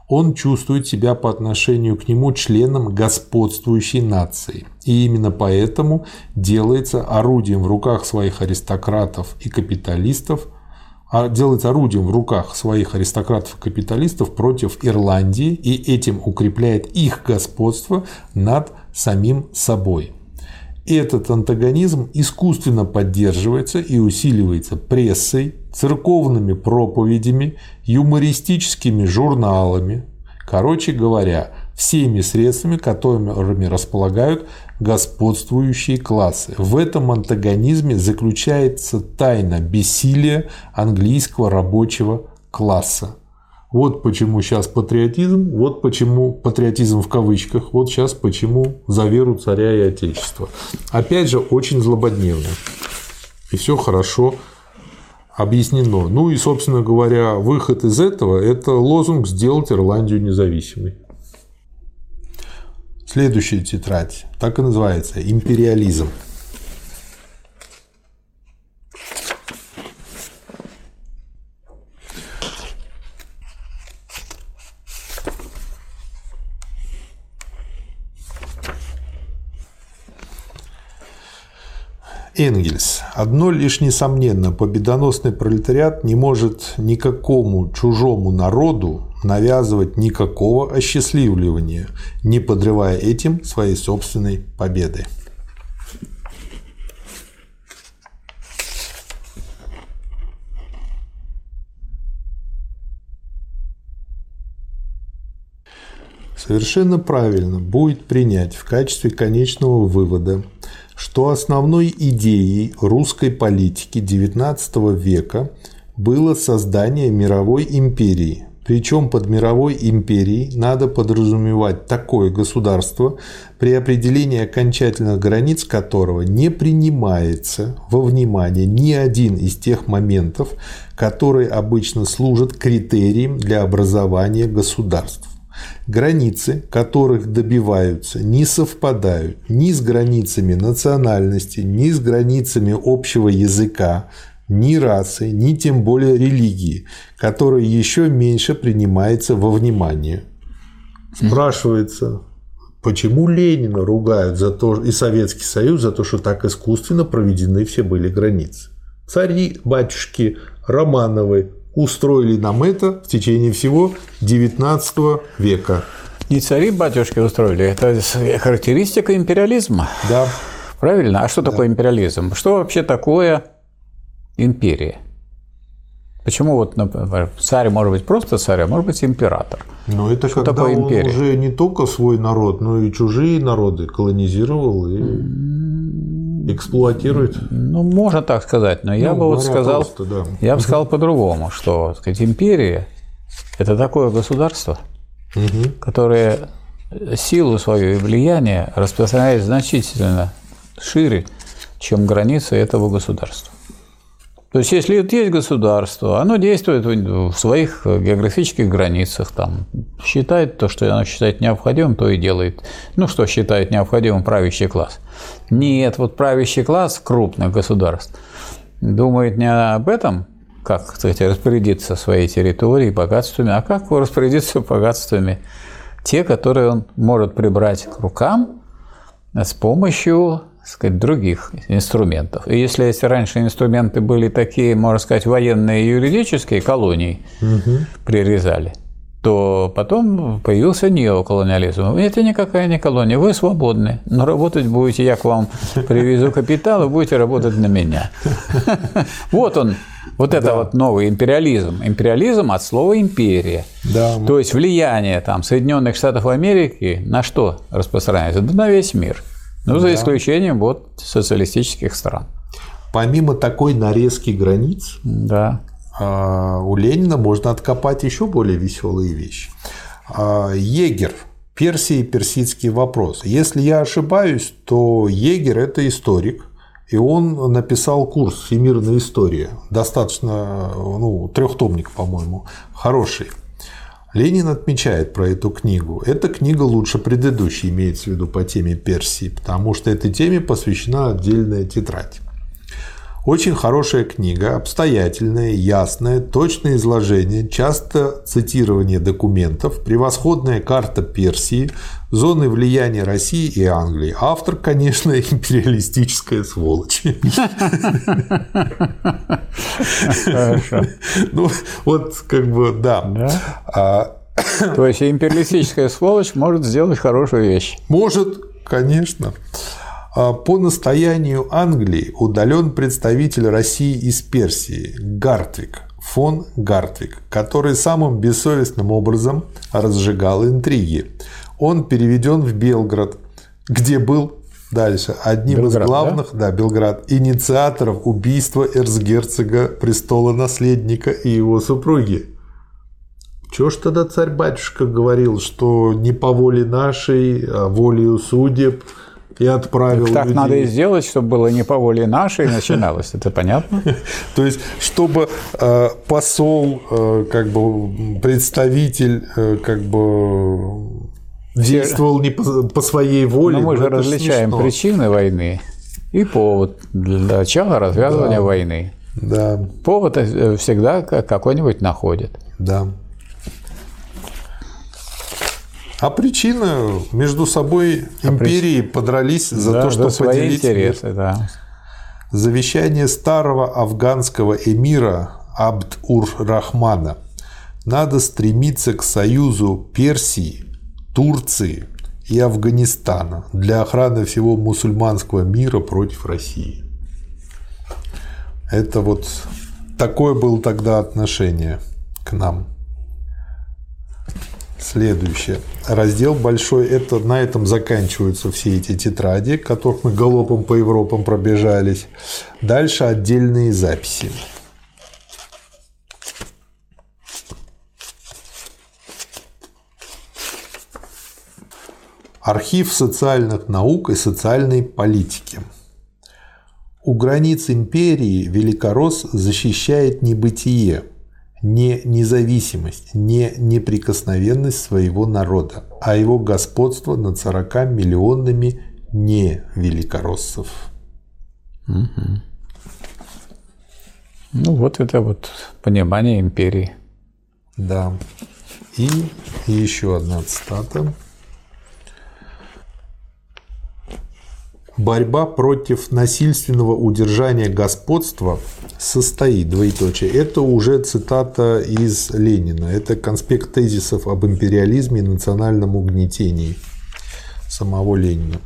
Он чувствует себя по отношению к нему членом господствующей нации. И именно поэтому делается орудием в руках своих аристократов и капиталистов а делать орудием в руках своих аристократов и капиталистов против Ирландии и этим укрепляет их господство над самим собой. Этот антагонизм искусственно поддерживается и усиливается прессой, церковными проповедями, юмористическими журналами, короче говоря, всеми средствами, которыми располагают господствующие классы. В этом антагонизме заключается тайна бессилия английского рабочего класса. Вот почему сейчас патриотизм, вот почему патриотизм в кавычках, вот сейчас почему за веру царя и отечества. Опять же, очень злободневно. И все хорошо объяснено. Ну и, собственно говоря, выход из этого – это лозунг «сделать Ирландию независимой». Следующая тетрадь так и называется «Империализм». Энгельс. Одно лишь несомненно, победоносный пролетариат не может никакому чужому народу навязывать никакого осчастливливания, не подрывая этим своей собственной победы. Совершенно правильно будет принять в качестве конечного вывода что основной идеей русской политики XIX века было создание мировой империи. Причем под мировой империей надо подразумевать такое государство, при определении окончательных границ которого не принимается во внимание ни один из тех моментов, которые обычно служат критерием для образования государств. Границы, которых добиваются, не совпадают ни с границами национальности, ни с границами общего языка, ни расы, ни тем более религии, которая еще меньше принимается во внимание. Спрашивается, почему Ленина ругают за то, и Советский Союз за то, что так искусственно проведены все были границы. Цари, батюшки, Романовы, устроили нам это в течение всего XIX века. Не цари батюшки устроили, это характеристика империализма. Да. Правильно? А что да. такое империализм? Что вообще такое империя? Почему вот, например, царь может быть просто царь, а может быть император? Но это Что когда такое он империя? уже не только свой народ, но и чужие народы колонизировал и эксплуатирует. Ну, можно так сказать, но я Ну, бы вот сказал, просто, да. я бы сказал по-другому, что так сказать, империя – это такое государство, которое силу свою и влияние распространяет значительно шире, чем границы этого государства. То есть, если вот есть государство, оно действует в своих географических границах, там, считает то, что оно считает необходимым, то и делает. Ну, что считает необходимым правящий класс. Нет, вот правящий класс крупных государств думает не об этом, как, кстати, распорядиться своей территорией, богатствами, а как распорядиться богатствами те, которые он может прибрать к рукам с помощью сказать, других инструментов. И если эти раньше инструменты были такие, можно сказать, военные и юридические, колонии прирезали, то потом появился неоколониализм. Это никакая не колония, вы свободны, но работать будете, я к вам привезу капитал, и будете работать на меня. Вот он, вот это вот новый империализм. Империализм от слова империя. То есть влияние там Соединенных Штатов Америки на что распространяется? Да на весь мир. Ну, за исключением вот социалистических стран. Помимо такой нарезки границ, Да. а, у Ленина можно откопать еще более веселые вещи. А, Егер. Персия и персидский вопрос. Если я ошибаюсь, то Егер – это историк, и он написал курс «Всемирная история». Достаточно, ну, трехтомник, по-моему, хороший. Ленин отмечает про эту книгу. Эта книга лучше предыдущей, имеется в виду по теме Персии, потому что этой теме посвящена отдельная тетрадь. Очень хорошая книга, обстоятельная, ясная, точное изложение, часто цитирование документов, превосходная карта Персии, зоны влияния России и Англии. Автор, конечно, империалистическая сволочь. Ну, вот как бы, да. Да. А, То есть империалистическая сволочь может сделать хорошую вещь. Может, конечно. А, По настоянию Англии удален представитель России из Персии Гартвик, фон Гартвик, который самым бессовестным образом разжигал интриги. Он переведен в Белград, где был дальше одним Белград, из главных, да? Белград, инициаторов убийства эрцгерцога престола наследника и его супруги. Чего ж тогда царь-батюшка говорил, что не по воле нашей, а волею судеб и отправил Так людей? надо и сделать, чтобы было не по воле нашей начиналось. Это понятно? То есть, чтобы э, посол, э, как бы представитель, э, как бы действовал не по, своей воле. Но мы ну, же различаем смешно. причины войны и повод для начала развязывания войны. Да, Повод всегда какой-нибудь находит. да. А причина между собой империи подрались за Да, то, чтобы свои поделить интересы, да. Завещание старого афганского эмира Абд-ур-Рахмана. Надо стремиться к союзу Персии, Турции и Афганистана для охраны всего мусульманского мира против России. Это вот такое было тогда отношение к нам. Следующее. Раздел большой. Это, на этом заканчиваются все эти тетради, которых мы галопом по Европам пробежались. Дальше отдельные записи. Архив социальных наук и социальной политики. У границ империи Великорос защищает небытие, не независимость, не неприкосновенность своего народа, а его господство над 40 миллионными не великороссов. Ну, вот это вот понимание империи. Да. И еще одна цитата. Борьба против насильственного удержания господства состоит, двоеточие. Это уже цитата из Ленина. Это конспект тезисов об империализме и национальном угнетении самого Ленина.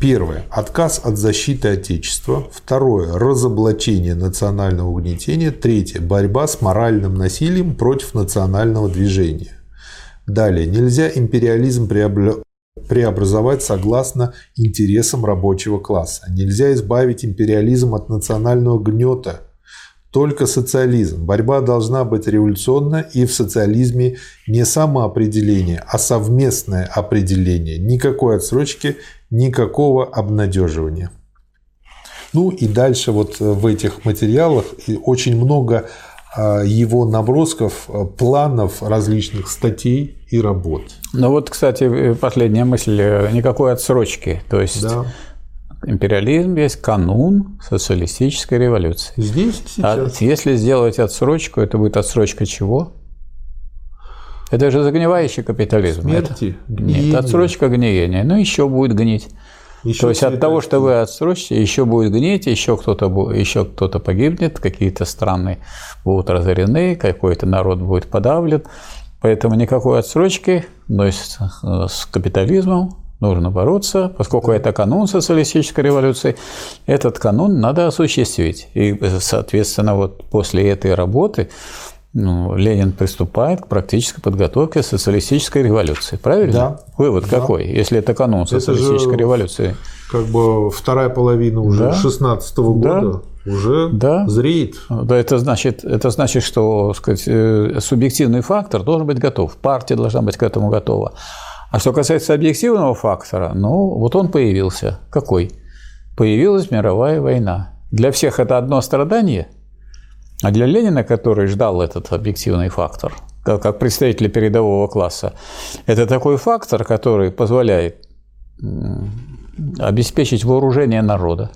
Первое. Отказ от защиты Отечества. Второе. Разоблачение национального угнетения. Третье. Борьба с моральным насилием против национального движения. Далее. Нельзя империализм преобразовать согласно интересам рабочего класса. Нельзя избавить империализм от национального гнета. Только социализм. Борьба должна быть революционна, и в социализме не самоопределение, а совместное определение. Никакой отсрочки, никакого обнадеживания. Ну и дальше вот в этих материалах очень много его набросков, а, планов различных статей и работ. Ну вот, кстати, э, последняя мысль, э, никакой отсрочки. То есть да. империализм есть канун социалистической революции. Здесь сейчас. А если сделать отсрочку, это будет отсрочка чего? Это же загнивающий капитализм. Смерти. Это, нет, отсрочка гниения. Ну, еще будет гнить. Еще То есть от того, что вы отсрочите, еще будет гнить, еще кто-то еще кто-то погибнет, какие-то страны будут разорены, какой-то народ будет подавлен. Поэтому никакой отсрочки, но с, с капитализмом нужно бороться, поскольку это канун социалистической революции, этот канун надо осуществить. И, соответственно, вот после этой работы ну, Ленин приступает к практической подготовке социалистической революции. Правильно? Да. Вывод да. какой, если это канун социалистической это революции? Как бы вторая половина уже да. 16 -го года да. уже да. зреет. Да, это значит, это значит, что сказать, э, субъективный фактор должен быть готов. Партия должна быть к этому готова. А что касается объективного фактора, ну, вот он появился. Какой? Появилась мировая война. Для всех это одно страдание – а для Ленина, который ждал этот объективный фактор, как представителя передового класса, это такой фактор, который позволяет обеспечить вооружение народа.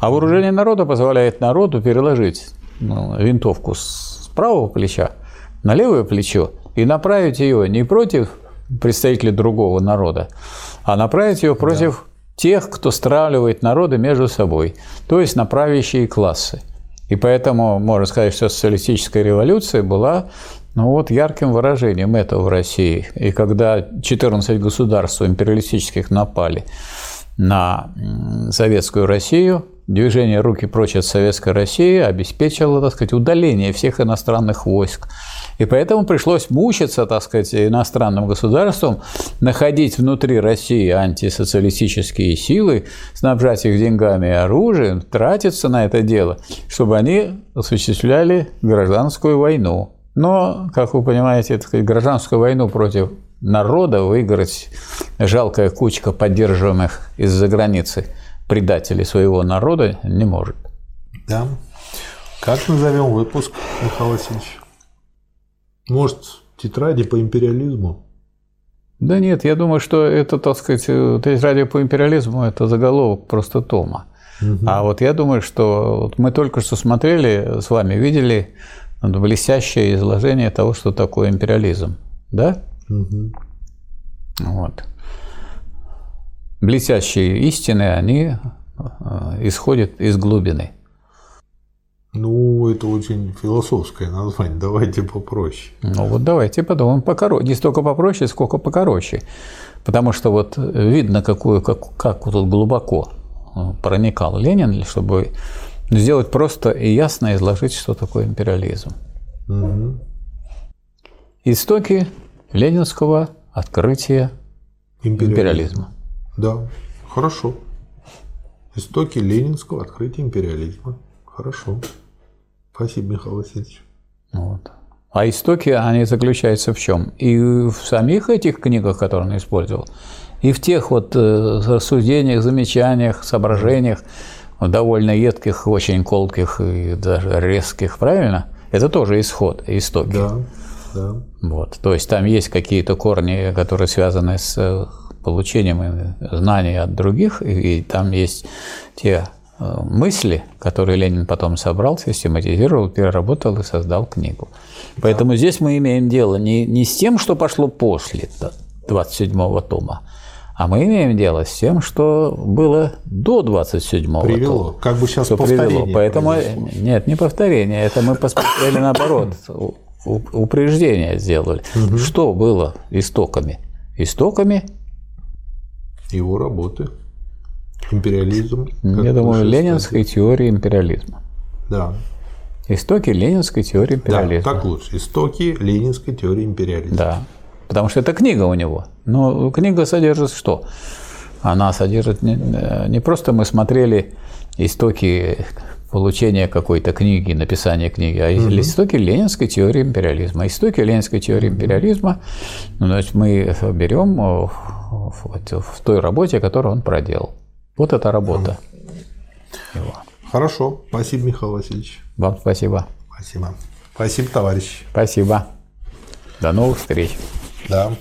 А вооружение народа позволяет народу переложить ну, винтовку с правого плеча на левое плечо и направить ее не против представителей другого народа, а направить ее против да. тех, кто стравливает народы между собой, то есть на правящие классы. И поэтому можно сказать, что социалистическая революция была ну вот ярким выражением этого в России. И когда 14 государств империалистических напали на советскую Россию, движение «Руки прочь от советской России» обеспечило, так сказать, удаление всех иностранных войск и поэтому пришлось мучиться, так сказать, иностранным государствам, находить внутри России антисоциалистические силы, снабжать их деньгами и оружием, тратиться на это дело, чтобы они осуществляли гражданскую войну. Но, как вы понимаете, так сказать, гражданскую войну против народа выиграть жалкая кучка поддерживаемых из-за границы предателей своего народа не может. Да. Как назовем выпуск, Михаил Васильевич? Может, тетради по империализму? Да нет, я думаю, что это, так сказать, тетради по империализму – это заголовок просто тома. Угу. А вот я думаю, что вот мы только что смотрели с вами, видели блестящее изложение того, что такое империализм. Да? Угу. Вот. Блестящие истины, они э, исходят из глубины. Ну, это очень философское название. Давайте попроще. Ну вот давайте подумаем покороче. Не столько попроще, сколько покороче. Потому что вот видно, какую, как, как тут глубоко э, проникал Ленин, чтобы сделать просто и ясно изложить, что такое империализм. Угу. Истоки ленинского открытия империализма. империализма. Да, хорошо. Истоки ленинского открытия империализма. Хорошо. Спасибо, Михаил Васильевич. Вот. А истоки, они заключаются в чем? И в самих этих книгах, которые он использовал, и в тех вот э, рассуждениях, замечаниях, соображениях, довольно едких, очень колких и даже резких, правильно? Это тоже исход, истоки. Да, да. Вот. То есть там есть какие-то корни, которые связаны с э, получением знаний от других, и там есть те Э, мысли, которые Ленин потом собрал, систематизировал, переработал и создал книгу. Поэтому да. здесь мы имеем дело не, не с тем, что пошло после 27-го тома, а мы имеем дело с тем, что было до 27-го Привело. тома. Как бы сейчас повторение привело. Поэтому нет, не повторение, это мы посмотрели наоборот, упреждение сделали. Угу. Что было истоками? Истоками его работы Империализм. Я думаю, ленинской теории империализма. Да. Истоки ленинской теории империализма. Да, так лучше. Истоки ленинской теории империализма. Да. Потому что это книга у него. Но книга содержит что? Она содержит не, не просто мы смотрели истоки получения какой-то книги, написания книги, а угу. истоки ленинской теории империализма. Истоки ленинской теории империализма, ну, значит, мы берем в, в той работе, которую он проделал. Вот эта работа. Его. Хорошо. Спасибо, Михаил Васильевич. Вам спасибо. Спасибо. Спасибо, товарищ. Спасибо. До новых встреч. Да.